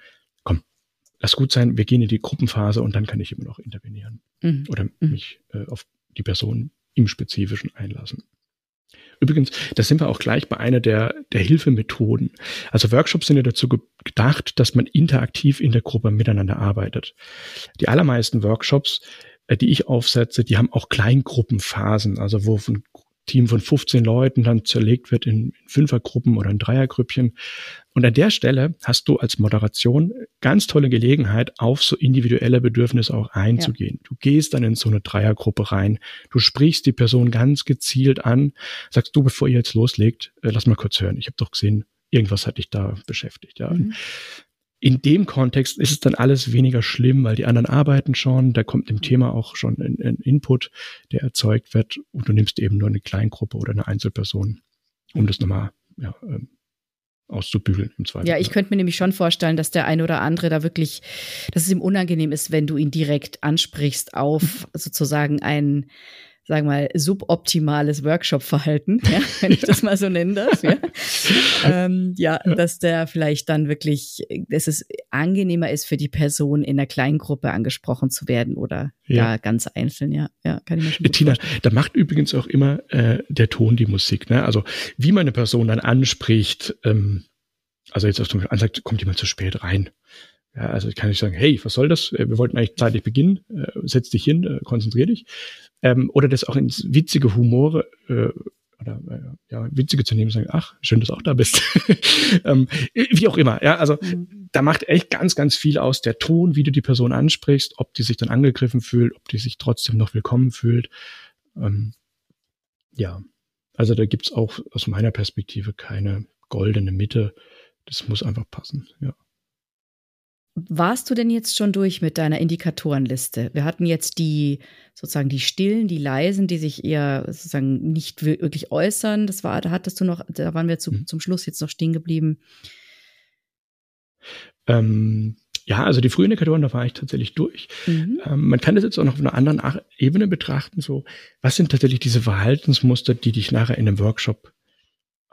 [SPEAKER 1] lass gut sein, wir gehen in die Gruppenphase und dann kann ich immer noch intervenieren mhm. oder mhm. mich äh, auf die Person im Spezifischen einlassen. Übrigens, da sind wir auch gleich bei einer der, der Hilfemethoden. Also Workshops sind ja dazu gedacht, dass man interaktiv in der Gruppe miteinander arbeitet. Die allermeisten Workshops, äh, die ich aufsetze, die haben auch Kleingruppenphasen, also wo von Team von 15 Leuten dann zerlegt wird in, Fünfergruppen oder in Dreiergrüppchen. Und an der Stelle hast du als Moderation ganz tolle Gelegenheit, auf so individuelle Bedürfnisse auch einzugehen. Ja. Du gehst dann in so eine Dreiergruppe rein, du sprichst die Person ganz gezielt an, sagst du, bevor ihr jetzt loslegt, äh, lass mal kurz hören. Ich habe doch gesehen, irgendwas hat dich da beschäftigt. Ja. Mhm in dem Kontext ist es dann alles weniger schlimm, weil die anderen arbeiten schon, da kommt im Thema auch schon ein, ein Input, der erzeugt wird. Und du nimmst eben nur eine Kleingruppe oder eine Einzelperson, um das nochmal ja, ähm, auszubügeln im Zweifel.
[SPEAKER 2] Ja, ich könnte mir nämlich schon vorstellen, dass der eine oder andere da wirklich, dass es ihm unangenehm ist, wenn du ihn direkt ansprichst auf sozusagen ein sagen wir mal, suboptimales Workshop-Verhalten, ja, wenn ich das mal so nennen darf. Ja. Ähm, ja, dass der vielleicht dann wirklich, dass es angenehmer ist für die Person, in einer kleinen Gruppe angesprochen zu werden oder ja, ganz einzeln, ja. Ja,
[SPEAKER 1] kann ich mir schon Tina, da macht übrigens auch immer äh, der Ton die Musik, ne? Also wie man eine Person dann anspricht, ähm, also jetzt zum Beispiel ansagt, kommt jemand zu spät rein. Ja, also kann ich sagen, hey, was soll das? Äh, wir wollten eigentlich zeitlich beginnen, äh, setz dich hin, äh, konzentrier dich. Ähm, oder das auch ins witzige Humore äh, oder äh, ja, witzige zu nehmen, sagen, ach, schön, dass du auch da bist. ähm, wie auch immer, ja, also mhm. da macht echt ganz, ganz viel aus der Ton, wie du die Person ansprichst, ob die sich dann angegriffen fühlt, ob die sich trotzdem noch willkommen fühlt. Ähm, ja, also da gibt's auch aus meiner Perspektive keine goldene Mitte. Das muss einfach passen, ja.
[SPEAKER 2] Warst du denn jetzt schon durch mit deiner Indikatorenliste? Wir hatten jetzt die sozusagen die stillen, die leisen, die sich eher sozusagen nicht wirklich äußern. Das war, da hattest du noch, da waren wir zu, mhm. zum Schluss jetzt noch stehen geblieben.
[SPEAKER 1] Ähm, ja, also die Frühindikatoren, da war ich tatsächlich durch. Mhm. Ähm, man kann das jetzt auch noch auf einer anderen Ebene betrachten. So, was sind tatsächlich diese Verhaltensmuster, die dich nachher in einem Workshop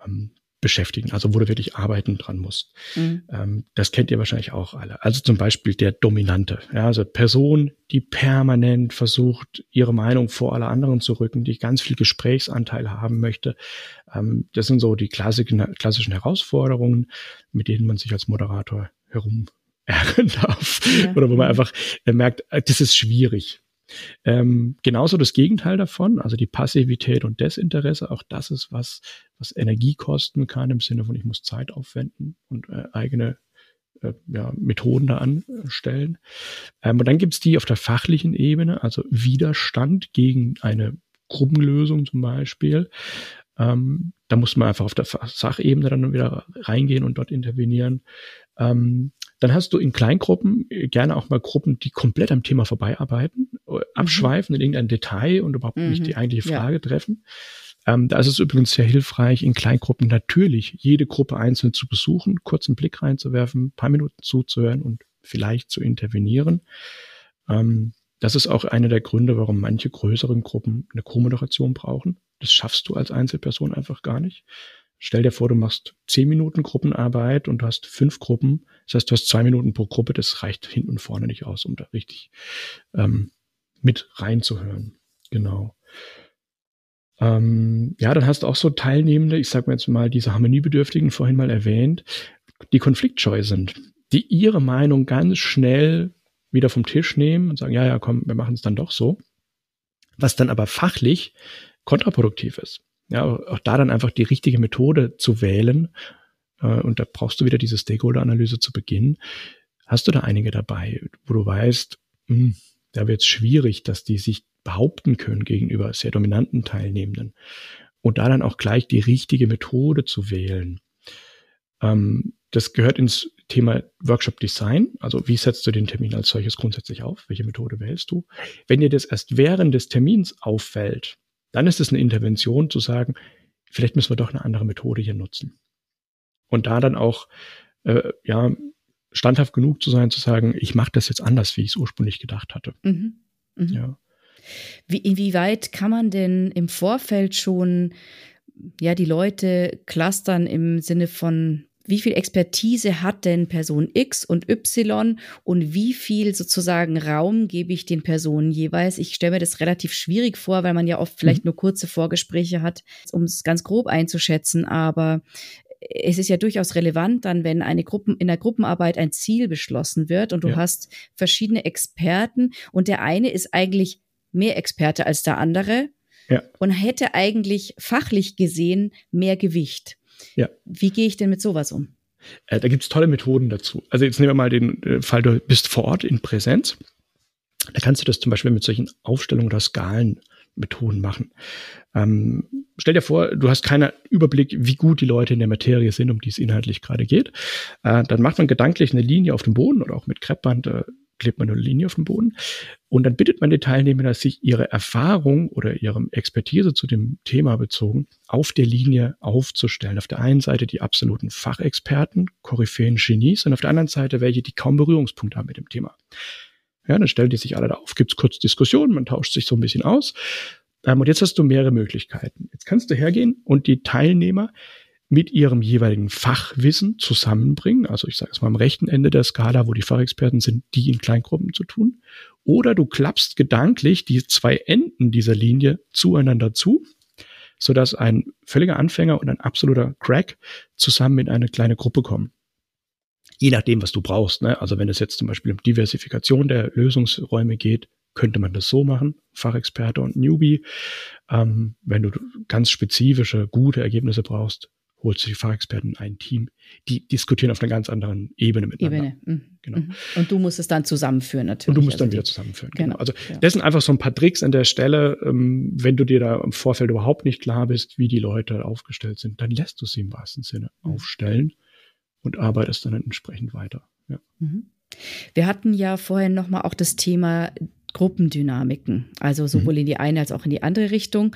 [SPEAKER 1] ähm, beschäftigen, also wo du wirklich arbeiten dran musst. Mhm. Ähm, das kennt ihr wahrscheinlich auch alle. Also zum Beispiel der Dominante, ja, also Person, die permanent versucht, ihre Meinung vor alle anderen zu rücken, die ganz viel Gesprächsanteil haben möchte. Ähm, das sind so die klassischen, klassischen Herausforderungen, mit denen man sich als Moderator herum ärgern darf. Ja. Oder wo man einfach merkt, äh, das ist schwierig. Ähm, genauso das Gegenteil davon, also die Passivität und Desinteresse, auch das ist was, was Energie kosten kann, im Sinne von, ich muss Zeit aufwenden und äh, eigene äh, ja, Methoden da anstellen. Ähm, und dann gibt's die auf der fachlichen Ebene, also Widerstand gegen eine Gruppenlösung zum Beispiel. Ähm, da muss man einfach auf der Sachebene dann wieder reingehen und dort intervenieren. Ähm, dann hast du in Kleingruppen äh, gerne auch mal Gruppen, die komplett am Thema vorbeiarbeiten, äh, mhm. abschweifen in irgendein Detail und überhaupt mhm. nicht die eigentliche Frage ja. treffen. Ähm, da ist es übrigens sehr hilfreich, in Kleingruppen natürlich jede Gruppe einzeln zu besuchen, kurz einen Blick reinzuwerfen, paar Minuten zuzuhören und vielleicht zu intervenieren. Ähm, das ist auch einer der Gründe, warum manche größeren Gruppen eine Co-Moderation brauchen. Das schaffst du als Einzelperson einfach gar nicht. Stell dir vor, du machst zehn Minuten Gruppenarbeit und du hast fünf Gruppen. Das heißt, du hast zwei Minuten pro Gruppe. Das reicht hinten und vorne nicht aus, um da richtig ähm, mit reinzuhören. Genau. Ähm, ja, dann hast du auch so Teilnehmende, ich sage mir jetzt mal diese Harmoniebedürftigen vorhin mal erwähnt, die konfliktscheu sind, die ihre Meinung ganz schnell wieder vom Tisch nehmen und sagen, ja, ja, komm, wir machen es dann doch so. Was dann aber fachlich kontraproduktiv ist. Ja, auch da dann einfach die richtige Methode zu wählen. Äh, und da brauchst du wieder diese Stakeholder-Analyse zu Beginn. Hast du da einige dabei, wo du weißt, mh, hm, da wird es schwierig, dass die sich behaupten können gegenüber sehr dominanten Teilnehmenden. Und da dann auch gleich die richtige Methode zu wählen. Ähm, das gehört ins Thema Workshop Design. Also wie setzt du den Termin als solches grundsätzlich auf? Welche Methode wählst du? Wenn dir das erst während des Termins auffällt, dann ist es eine Intervention zu sagen, vielleicht müssen wir doch eine andere Methode hier nutzen. Und da dann auch äh, ja standhaft genug zu sein, zu sagen, ich mache das jetzt anders, wie ich es ursprünglich gedacht hatte. Mhm.
[SPEAKER 2] Mhm. Ja. Wie, inwieweit kann man denn im Vorfeld schon ja die Leute clustern im Sinne von wie viel Expertise hat denn Person X und Y und wie viel sozusagen Raum gebe ich den Personen jeweils? Ich stelle mir das relativ schwierig vor, weil man ja oft vielleicht mhm. nur kurze Vorgespräche hat, um es ganz grob einzuschätzen. Aber es ist ja durchaus relevant dann, wenn eine Gruppen, in der Gruppenarbeit ein Ziel beschlossen wird und du ja. hast verschiedene Experten und der eine ist eigentlich mehr Experte als der andere ja. und hätte eigentlich fachlich gesehen mehr Gewicht. Ja. Wie gehe ich denn mit sowas um?
[SPEAKER 1] Äh, da gibt es tolle Methoden dazu. Also jetzt nehmen wir mal den äh, Fall, du bist vor Ort in Präsenz. Da kannst du das zum Beispiel mit solchen Aufstellungen oder Skalenmethoden machen. Ähm, stell dir vor, du hast keinen Überblick, wie gut die Leute in der Materie sind, um die es inhaltlich gerade geht. Äh, dann macht man gedanklich eine Linie auf dem Boden oder auch mit Kreppband äh, klebt man eine Linie auf dem Boden und dann bittet man die Teilnehmer, sich ihre Erfahrung oder ihre Expertise zu dem Thema bezogen auf der Linie aufzustellen. Auf der einen Seite die absoluten Fachexperten, Koryphäen, Genies und auf der anderen Seite welche, die kaum Berührungspunkte haben mit dem Thema. Ja, dann stellen die sich alle da auf, gibt's kurz Diskussionen, man tauscht sich so ein bisschen aus. Ähm, und jetzt hast du mehrere Möglichkeiten. Jetzt kannst du hergehen und die Teilnehmer mit ihrem jeweiligen Fachwissen zusammenbringen. Also ich sage es mal am rechten Ende der Skala, wo die Fachexperten sind, die in Kleingruppen zu tun. Oder du klappst gedanklich die zwei Enden dieser Linie zueinander zu, sodass ein völliger Anfänger und ein absoluter Crack zusammen in eine kleine Gruppe kommen. Je nachdem, was du brauchst. Ne? Also wenn es jetzt zum Beispiel um Diversifikation der Lösungsräume geht, könnte man das so machen, Fachexperte und Newbie. Ähm, wenn du ganz spezifische, gute Ergebnisse brauchst, holst du die Fachexperten in ein Team, die diskutieren auf einer ganz anderen Ebene miteinander. Ebene. Mhm.
[SPEAKER 2] Genau. Mhm. Und du musst es dann zusammenführen natürlich.
[SPEAKER 1] Und du musst also dann wieder zusammenführen. Genau. genau. Also ja. das sind einfach so ein paar Tricks an der Stelle. Ähm, wenn du dir da im Vorfeld überhaupt nicht klar bist, wie die Leute aufgestellt sind, dann lässt du sie im wahrsten Sinne mhm. aufstellen und arbeitest dann entsprechend weiter. Ja.
[SPEAKER 2] Mhm. Wir hatten ja vorhin nochmal auch das Thema Gruppendynamiken, also sowohl mhm. in die eine als auch in die andere Richtung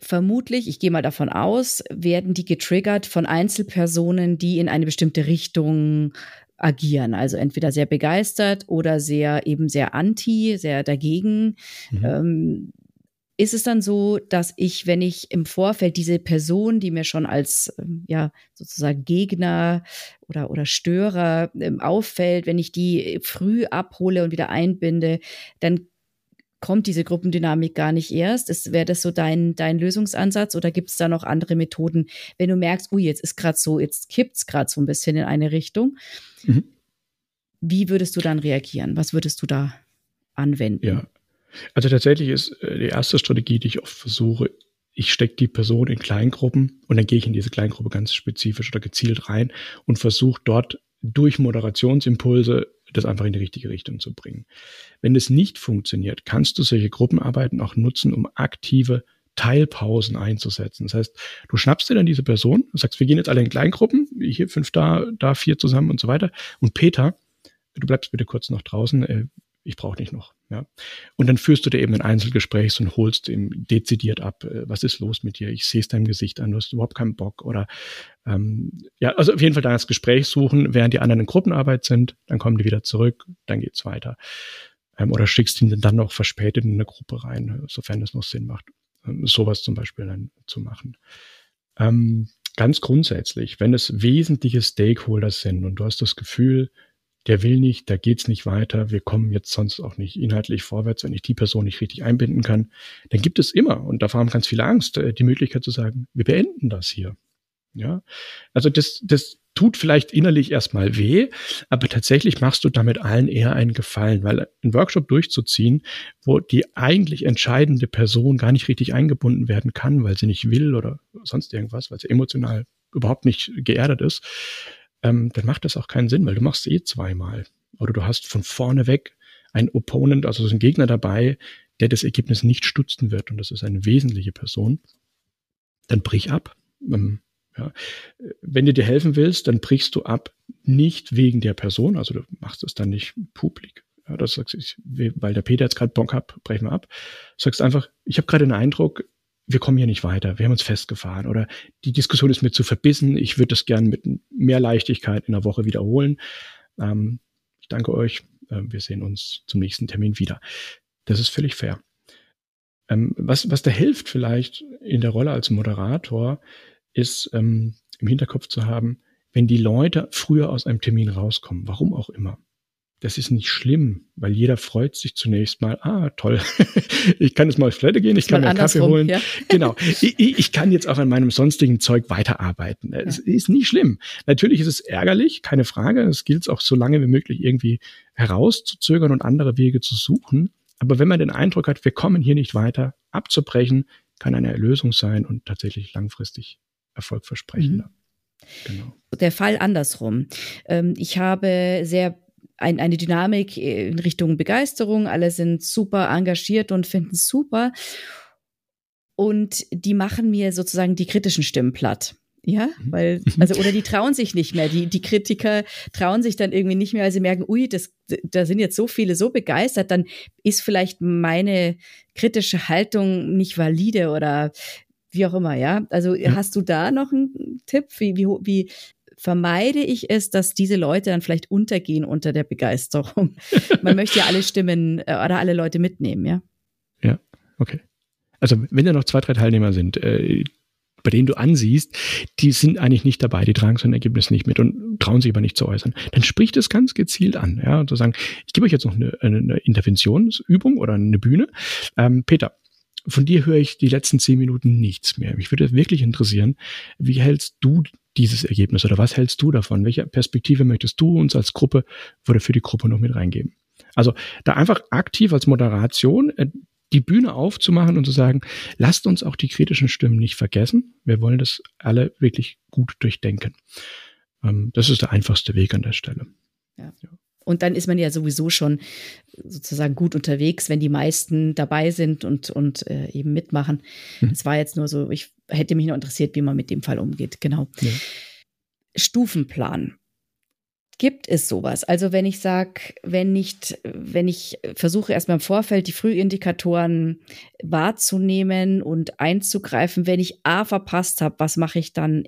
[SPEAKER 2] vermutlich, ich gehe mal davon aus, werden die getriggert von Einzelpersonen, die in eine bestimmte Richtung agieren. Also entweder sehr begeistert oder sehr eben sehr anti, sehr dagegen. Mhm. Ähm, ist es dann so, dass ich, wenn ich im Vorfeld diese Person, die mir schon als ähm, ja sozusagen Gegner oder oder Störer ähm, auffällt, wenn ich die früh abhole und wieder einbinde, dann kommt diese Gruppendynamik gar nicht erst? Wäre das so dein, dein Lösungsansatz oder gibt es da noch andere Methoden, wenn du merkst, ui, jetzt ist gerade so, jetzt kippt es gerade so ein bisschen in eine Richtung. Mhm. Wie würdest du dann reagieren? Was würdest du da anwenden?
[SPEAKER 1] Ja, also tatsächlich ist äh, die erste Strategie, die ich oft versuche, ich stecke die Person in Kleingruppen und dann gehe ich in diese Kleingruppe ganz spezifisch oder gezielt rein und versuche dort durch Moderationsimpulse das einfach in die richtige Richtung zu bringen. Wenn das nicht funktioniert, kannst du solche Gruppenarbeiten auch nutzen, um aktive Teilpausen einzusetzen. Das heißt, du schnappst dir dann diese Person, sagst, wir gehen jetzt alle in Kleingruppen, hier fünf da, da vier zusammen und so weiter. Und Peter, du bleibst bitte kurz noch draußen, äh, ich brauche nicht noch. Ja. Und dann führst du dir eben ein Einzelgespräch und holst ihm dezidiert ab, äh, was ist los mit dir? Ich sehe es deinem Gesicht an, du hast überhaupt keinen Bock. Oder ähm, ja, also auf jeden Fall da das Gespräch suchen, während die anderen in Gruppenarbeit sind, dann kommen die wieder zurück, dann geht's weiter. Ähm, oder schickst ihn dann noch verspätet in eine Gruppe rein, sofern es noch Sinn macht. Ähm, sowas zum Beispiel dann zu machen. Ähm, ganz grundsätzlich, wenn es wesentliche Stakeholder sind und du hast das Gefühl, der will nicht, da geht's nicht weiter, wir kommen jetzt sonst auch nicht inhaltlich vorwärts, wenn ich die Person nicht richtig einbinden kann, dann gibt es immer, und davor haben ganz viele Angst, äh, die Möglichkeit zu sagen, wir beenden das hier. Ja, also das, das tut vielleicht innerlich erstmal weh, aber tatsächlich machst du damit allen eher einen Gefallen, weil ein Workshop durchzuziehen, wo die eigentlich entscheidende Person gar nicht richtig eingebunden werden kann, weil sie nicht will oder sonst irgendwas, weil sie emotional überhaupt nicht geerdet ist, ähm, dann macht das auch keinen Sinn, weil du machst eh zweimal. Oder du hast von vorne weg einen Opponent, also einen Gegner dabei, der das Ergebnis nicht stutzen wird und das ist eine wesentliche Person. Dann brich ab. Ähm, Ja. Wenn du dir helfen willst, dann brichst du ab, nicht wegen der Person, also du machst es dann nicht publik. Ja, das sagst ich, weil der Peter jetzt gerade Bock hat, brechen wir ab. Sagst einfach, ich habe gerade den Eindruck, wir kommen hier nicht weiter, wir haben uns festgefahren oder die Diskussion ist mir zu verbissen, ich würde das gern mit mehr Leichtigkeit in der Woche wiederholen. Ähm, ich danke euch, äh, wir sehen uns zum nächsten Termin wieder. Das ist völlig fair. Ähm, was, was da hilft vielleicht in der Rolle als Moderator, ist ähm, im Hinterkopf zu haben, wenn die Leute früher aus einem Termin rauskommen, warum auch immer, das ist nicht schlimm, weil jeder freut sich zunächst mal, ah, toll, ich kann jetzt mal auf Toilette gehen, ich kann mir einen Kaffee holen. Ja. Genau. Ich, ich, kann jetzt auch an meinem sonstigen Zeug weiterarbeiten. Es ja. ist nicht schlimm. Natürlich ist es ärgerlich, keine Frage. Es gilt auch so lange wie möglich irgendwie herauszuzögern und andere Wege zu suchen. Aber wenn man den Eindruck hat, wir kommen hier nicht weiter, abzubrechen, kann eine Erlösung sein und tatsächlich langfristig erfolgversprechender. Mhm.
[SPEAKER 2] Genau. Der Fall andersrum. Ähm, ich habe sehr ein, eine Dynamik in Richtung Begeisterung. Alle sind super engagiert und finden es super. Und die machen mir sozusagen die kritischen Stimmen platt. Ja, mhm. weil, also, oder die trauen sich nicht mehr. Die, die Kritiker trauen sich dann irgendwie nicht mehr, weil sie merken, ui, das, da sind jetzt so viele so begeistert, dann ist vielleicht meine kritische Haltung nicht valide oder wie auch immer, ja. Also ja. hast du da noch einen Tipp? Wie, wie, wie vermeide ich es, dass diese Leute dann vielleicht untergehen unter der Begeisterung. Man möchte ja alle Stimmen äh, oder alle Leute mitnehmen, ja.
[SPEAKER 1] Ja, okay. Also wenn da noch zwei, drei Teilnehmer sind, äh, bei denen du ansiehst, die sind eigentlich nicht dabei, die tragen so ein Ergebnis nicht mit und trauen sich aber nicht zu äußern, dann spricht es ganz gezielt an, ja, und zu sagen, ich gebe euch jetzt noch eine, eine Interventionsübung oder eine Bühne. Ähm, Peter, von dir höre ich die letzten zehn Minuten nichts mehr. Mich würde wirklich interessieren, wie hältst du dieses Ergebnis oder was hältst du davon? Welche Perspektive möchtest du uns als Gruppe oder für die Gruppe noch mit reingeben? Also da einfach aktiv als Moderation äh, die Bühne aufzumachen und zu sagen, lasst uns auch die kritischen Stimmen nicht vergessen. Wir wollen das alle wirklich gut durchdenken. Ähm, das ist der einfachste Weg an der Stelle.
[SPEAKER 2] Ja. ja. Und dann ist man ja sowieso schon sozusagen gut unterwegs, wenn die meisten dabei sind und, und äh, eben mitmachen. Mhm. Es war jetzt nur so, ich hätte mich noch interessiert, wie man mit dem Fall umgeht. Genau. Ja. Stufenplan. Gibt es sowas? Also wenn ich sage, wenn nicht, wenn ich versuche erstmal im Vorfeld die Frühindikatoren wahrzunehmen und einzugreifen, wenn ich A verpasst habe, was mache ich dann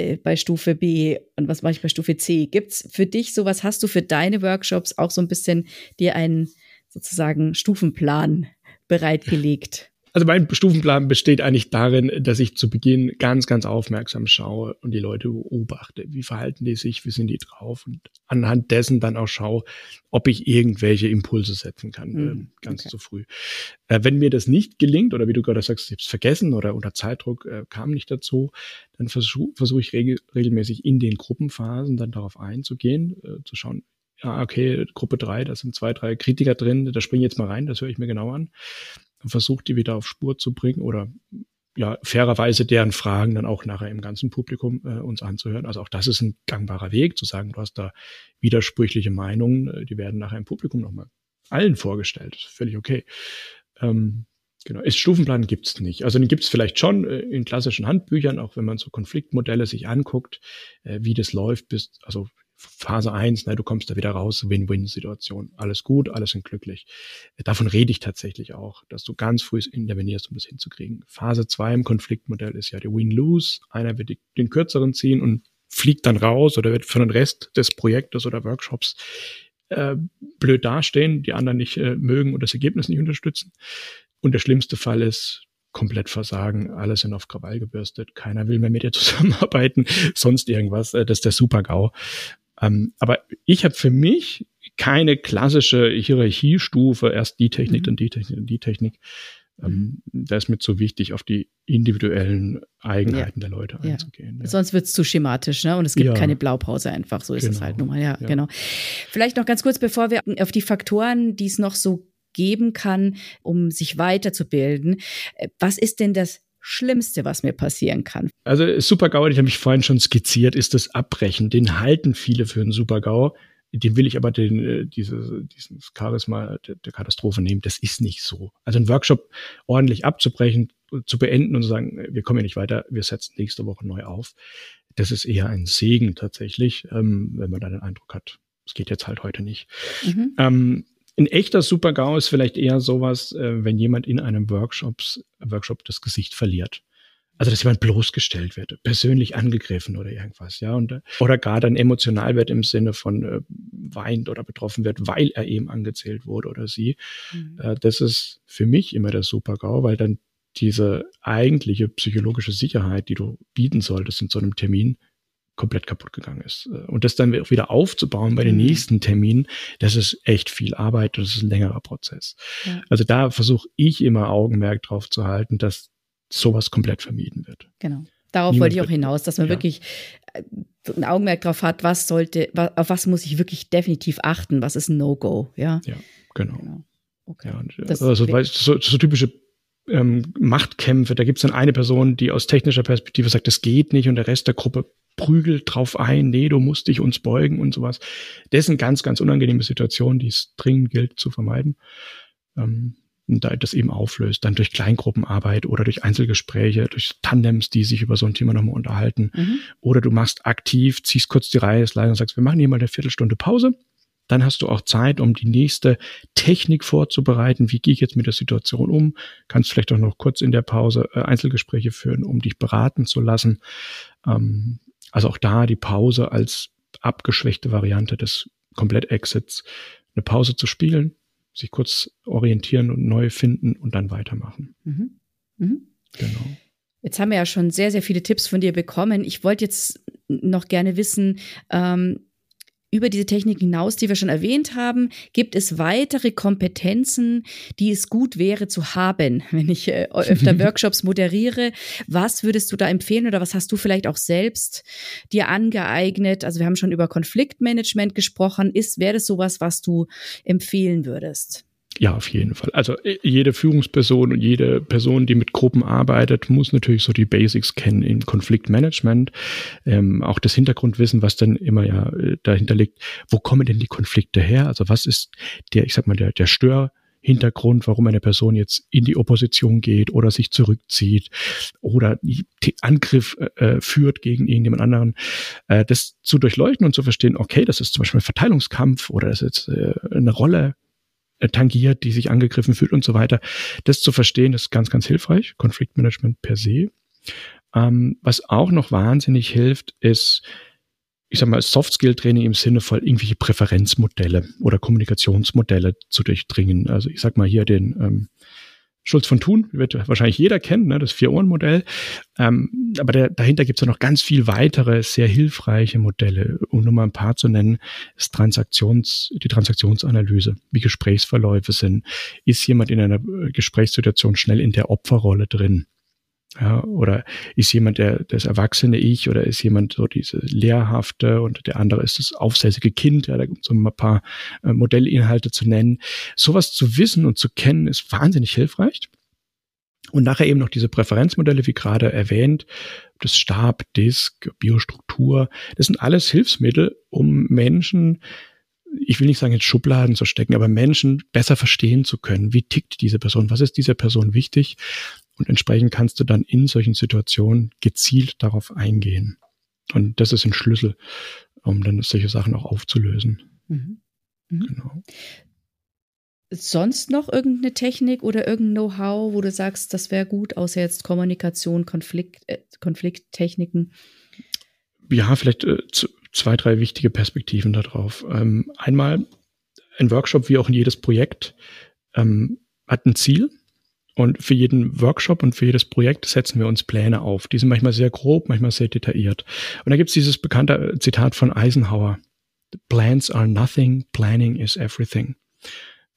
[SPEAKER 2] äh, bei Stufe B und was mache ich bei Stufe C? Gibt es für dich sowas, hast du für deine Workshops auch so ein bisschen dir einen sozusagen Stufenplan bereitgelegt?
[SPEAKER 1] Also mein Stufenplan besteht eigentlich darin, dass ich zu Beginn ganz, ganz aufmerksam schaue und die Leute beobachte. Wie verhalten die sich? Wie sind die drauf? Und anhand dessen dann auch schaue, ob ich irgendwelche Impulse setzen kann, mhm. ganz okay. zu früh. Äh, wenn mir das nicht gelingt, oder wie du gerade sagst, ich habe es vergessen oder unter Zeitdruck äh, kam nicht dazu, dann versuche versuch ich regel regelmäßig in den Gruppenphasen dann darauf einzugehen, äh, zu schauen, ja, okay, Gruppe drei, da sind zwei, drei Kritiker drin, da springe ich jetzt mal rein, das höre ich mir genau an versucht, die wieder auf Spur zu bringen oder ja, fairerweise deren Fragen dann auch nachher im ganzen Publikum äh, uns anzuhören. Also auch das ist ein gangbarer Weg, zu sagen, du hast da widersprüchliche Meinungen, äh, die werden nachher im Publikum nochmal allen vorgestellt. Völlig okay. Ähm, genau, ist Stufenplan gibt's nicht. Also den gibt's vielleicht schon äh, in klassischen Handbüchern, auch wenn man so Konfliktmodelle sich anguckt, äh, wie das läuft, bis, also Phase eins, ne, du kommst da wieder raus, Win-Win-Situation. Alles gut, alle sind glücklich. Davon rede ich tatsächlich auch, dass du ganz früh intervenierst, um das hinzukriegen. Phase zwei im Konfliktmodell ist ja die Win-Lose. Einer wird den kürzeren ziehen und fliegt dann raus oder wird für den Rest des Projektes oder Workshops äh, blöd dastehen, die anderen nicht äh, mögen und das Ergebnis nicht unterstützen. Und der schlimmste Fall ist, komplett versagen, alle sind auf Krawall gebürstet, keiner will mehr mit dir zusammenarbeiten, sonst irgendwas, äh, das ist der Super-GAU. Ähm, aber ich habe für mich keine klassische Hierarchiestufe, erst die Technik, mhm. dann die Technik, dann die Technik. Ähm, da ist mir zu wichtig, auf die individuellen Eigenheiten ja. der Leute einzugehen.
[SPEAKER 2] Ja. Sonst wird es zu schematisch, ne? Und es gibt keine Blaupause einfach. So ist genau. es halt nun mal. Ja, genau. Vielleicht noch ganz kurz, bevor wir auf die Faktoren, die es noch so geben kann, um sich weiterzubilden. Äh, was ist denn das Schlimmste, was mir passieren kann.
[SPEAKER 1] Also Super-GAU, den habe ich vorhin schon skizziert, ist das Abbrechen. Den halten viele für einen Super-GAU. Den will ich aber den, äh, diese, dieses Charisma der, Katastrophe nehmen. Das ist nicht so. Also ein Workshop ordentlich abzubrechen, zu beenden und zu sagen, wir kommen ja nicht weiter, wir setzen nächste Woche neu auf. Das ist eher ein Segen tatsächlich, ähm, wenn man da den Eindruck hat, es geht jetzt halt heute nicht. Mhm. Ähm, ein echter Super-GAU ist vielleicht eher sowas, äh, wenn jemand in einem Workshops, Workshop das Gesicht verliert. Also, dass jemand bloßgestellt wird, persönlich angegriffen oder irgendwas, ja, und, oder gar dann emotional wird im Sinne von äh, weint oder betroffen wird, weil er eben angezählt wurde oder sie. Mhm. Äh, das ist für mich immer der Super-GAU, weil dann diese eigentliche psychologische Sicherheit, die du bieten solltest in so einem Termin, komplett kaputt gegangen ist. Und das dann wieder aufzubauen bei den mhm. nächsten Terminen, das ist echt viel Arbeit und das ist ein längerer Prozess. Ja. Also da versuche ich immer Augenmerk drauf zu halten, dass sowas komplett vermieden wird.
[SPEAKER 2] Genau. Darauf Niemand wollte ich auch hinaus, dass man ja. wirklich äh, ein Augenmerk drauf hat, was sollte, auf was muss ich wirklich definitiv achten, was ist ein No-Go, ja?
[SPEAKER 1] Ja, genau. genau. Okay. Ja, und, also weißt, so, so typische ähm, Machtkämpfe, da gibt es dann eine Person, die aus technischer Perspektive sagt, das geht nicht und der Rest der Gruppe prügelt drauf ein, nee, du musst dich uns beugen und sowas. Das sind ganz, ganz unangenehme Situationen, die es dringend gilt zu vermeiden. Ähm, und da das eben auflöst, dann durch Kleingruppenarbeit oder durch Einzelgespräche, durch Tandems, die sich über so ein Thema nochmal unterhalten. Mhm. Oder du machst aktiv, ziehst kurz die Reihe und sagst, wir machen hier mal eine Viertelstunde Pause. Dann hast du auch Zeit, um die nächste Technik vorzubereiten. Wie gehe ich jetzt mit der Situation um? Kannst vielleicht auch noch kurz in der Pause äh, Einzelgespräche führen, um dich beraten zu lassen. Ähm, also auch da die Pause als abgeschwächte Variante des Komplett-Exits, eine Pause zu spielen, sich kurz orientieren und neu finden und dann weitermachen. Mhm.
[SPEAKER 2] Mhm. Genau. Jetzt haben wir ja schon sehr, sehr viele Tipps von dir bekommen. Ich wollte jetzt noch gerne wissen, ähm, über diese Technik hinaus, die wir schon erwähnt haben, gibt es weitere Kompetenzen, die es gut wäre zu haben, wenn ich äh, öfter Workshops moderiere. Was würdest du da empfehlen oder was hast du vielleicht auch selbst dir angeeignet? Also wir haben schon über Konfliktmanagement gesprochen. Ist, wäre das sowas, was du empfehlen würdest?
[SPEAKER 1] Ja, auf jeden Fall. Also äh, jede Führungsperson und jede Person, die mit Gruppen arbeitet, muss natürlich so die Basics kennen im Konfliktmanagement. Ähm, auch das Hintergrundwissen, was dann immer ja äh, dahinter liegt. Wo kommen denn die Konflikte her? Also was ist der, ich sag mal, der, der Stör, Hintergrund, warum eine Person jetzt in die Opposition geht oder sich zurückzieht oder Angriff äh, äh, führt gegen irgendjemand anderen, äh, das zu durchleuchten und zu verstehen, okay, das ist zum Beispiel ein Verteilungskampf oder das ist äh, eine Rolle, tangiert, die sich angegriffen fühlt und so weiter. Das zu verstehen, ist ganz, ganz hilfreich. Konfliktmanagement per se. Ähm, was auch noch wahnsinnig hilft, ist, ich sag mal, Soft-Skill-Training im Sinne von irgendwelche Präferenzmodelle oder Kommunikationsmodelle zu durchdringen. Also ich sag mal hier den ähm, Schulz von Thun, wird wahrscheinlich jeder kennen, ne, das Vier-Ohren-Modell. Ähm, aber der, dahinter gibt es ja noch ganz viel weitere, sehr hilfreiche Modelle. Um nur mal ein paar zu nennen, ist Transaktions, die Transaktionsanalyse, wie Gesprächsverläufe sind. Ist jemand in einer Gesprächssituation schnell in der Opferrolle drin? Ja, oder ist jemand der, das erwachsene Ich oder ist jemand so diese lehrhafte und der andere ist das aufsässige Kind, ja, da gibt es so ein paar äh, Modellinhalte zu nennen. Sowas zu wissen und zu kennen ist wahnsinnig hilfreich. Und nachher eben noch diese Präferenzmodelle, wie gerade erwähnt, das Stab, Disk, Biostruktur, das sind alles Hilfsmittel, um Menschen ich will nicht sagen, in Schubladen zu stecken, aber Menschen besser verstehen zu können. Wie tickt diese Person? Was ist dieser Person wichtig? Und entsprechend kannst du dann in solchen Situationen gezielt darauf eingehen. Und das ist ein Schlüssel, um dann solche Sachen auch aufzulösen. Mhm.
[SPEAKER 2] Mhm. Genau. Sonst noch irgendeine Technik oder irgendein Know-how, wo du sagst, das wäre gut, außer jetzt Kommunikation, Konflikt, äh, Konflikttechniken?
[SPEAKER 1] Ja, vielleicht äh, zwei, drei wichtige Perspektiven darauf. Ähm, einmal, ein Workshop wie auch in jedes Projekt ähm, hat ein Ziel und für jeden Workshop und für jedes Projekt setzen wir uns Pläne auf. Die sind manchmal sehr grob, manchmal sehr detailliert. Und da gibt es dieses bekannte Zitat von Eisenhower. Plans are nothing, planning is everything.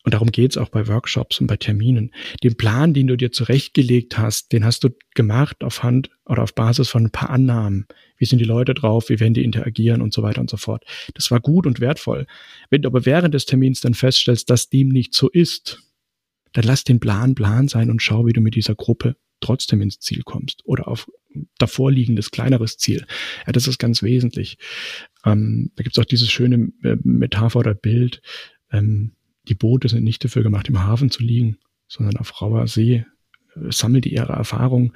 [SPEAKER 1] Und darum geht's auch bei Workshops und bei Terminen. Den Plan, den du dir zurechtgelegt hast, den hast du gemacht auf Hand oder auf Basis von ein paar Annahmen. Wie sind die Leute drauf? Wie werden die interagieren und so weiter und so fort. Das war gut und wertvoll. Wenn du aber während des Termins dann feststellst, dass dem nicht so ist, dann lass den Plan Plan sein und schau, wie du mit dieser Gruppe trotzdem ins Ziel kommst oder auf davor liegendes kleineres Ziel. Ja, das ist ganz wesentlich. Ähm, da gibt es auch dieses schöne äh, Metapher oder Bild. Ähm, die Boote sind nicht dafür gemacht, im Hafen zu liegen, sondern auf rauer See sammel die ihre Erfahrung,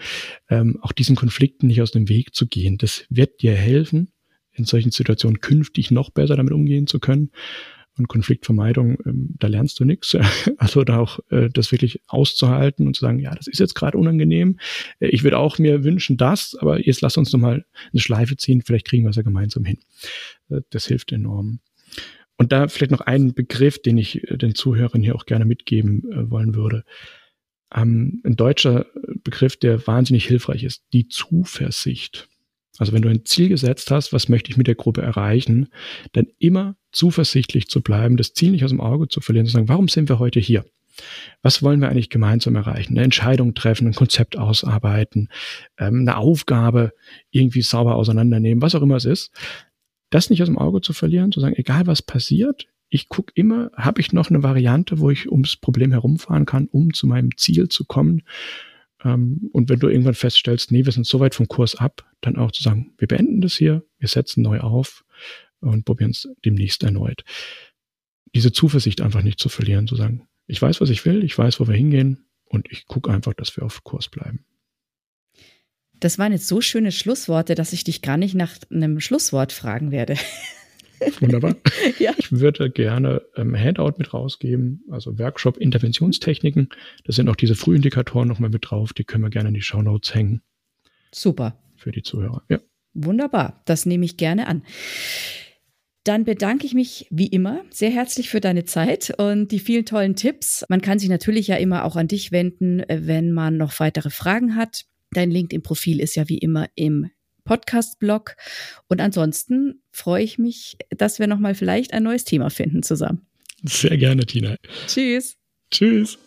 [SPEAKER 1] ähm, auch diesen Konflikten nicht aus dem Weg zu gehen. Das wird dir helfen, in solchen Situationen künftig noch besser damit umgehen zu können. Und Konfliktvermeidung, ähm, da lernst du nichts. Also da auch äh, das wirklich auszuhalten und zu sagen, ja, das ist jetzt gerade unangenehm. Äh, ich würde auch mir wünschen das, aber jetzt lass uns nochmal eine Schleife ziehen, vielleicht kriegen wir es ja gemeinsam hin. Äh, das hilft enorm. Und da vielleicht noch einen Begriff, den ich äh, den Zuhörern hier auch gerne mitgeben wollen würde. Ähm, ein deutscher Begriff, der wahnsinnig hilfreich ist, die Zuversicht. Also wenn du ein Ziel gesetzt hast, was möchte ich mit der Gruppe erreichen, dann immer zuversichtlich zu bleiben, das Ziel nicht aus dem Auge zu verlieren, zu sagen, warum sind wir heute hier? Was wollen wir eigentlich gemeinsam erreichen? Eine Entscheidung treffen, ein Konzept ausarbeiten, ähm, eine Aufgabe irgendwie sauber auseinandernehmen, was auch immer es ist. Das nicht aus dem Auge zu verlieren, zu sagen, egal was passiert, ich gucke immer, habe ich noch eine Variante, wo ich ums Problem herumfahren kann, um zu meinem Ziel zu kommen. Ähm, und wenn du irgendwann feststellst, nee, wir sind so weit vom Kurs ab, dann auch zu sagen, wir beenden das hier, wir setzen neu auf und probieren es demnächst erneut. Diese Zuversicht einfach nicht zu verlieren, zu sagen, ich weiß, was ich will, ich weiß, wo wir hingehen und ich gucke einfach, dass wir auf Kurs bleiben.
[SPEAKER 2] Das waren jetzt so schöne Schlussworte, dass ich dich gar nicht nach einem Schlusswort fragen werde.
[SPEAKER 1] Wunderbar. ja. Ich würde gerne ähm, Handout mit rausgeben, also Workshop Interventionstechniken. Da sind auch diese Frühindikatoren nochmal mit drauf, die können wir gerne in die Show Notes hängen.
[SPEAKER 2] Super.
[SPEAKER 1] Für die Zuhörer, ja.
[SPEAKER 2] Wunderbar, das nehme ich gerne an. Dann bedanke ich mich wie immer sehr herzlich für deine Zeit und die vielen tollen Tipps. Man kann sich natürlich ja immer auch an dich wenden, wenn man noch weitere Fragen hat. Dein LinkedIn-Profil ist ja wie immer im Podcast-Blog. Und ansonsten freue ich mich, dass wir nochmal vielleicht ein neues Thema finden zusammen.
[SPEAKER 1] Sehr gerne, Tina.
[SPEAKER 2] Tschüss.
[SPEAKER 1] Tschüss.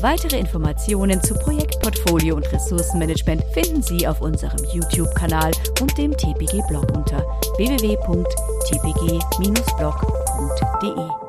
[SPEAKER 2] Weitere Informationen zu Projektportfolio und Ressourcenmanagement finden Sie auf unserem YouTube-Kanal und dem TPG-Blog unter www.tpg-blog.de.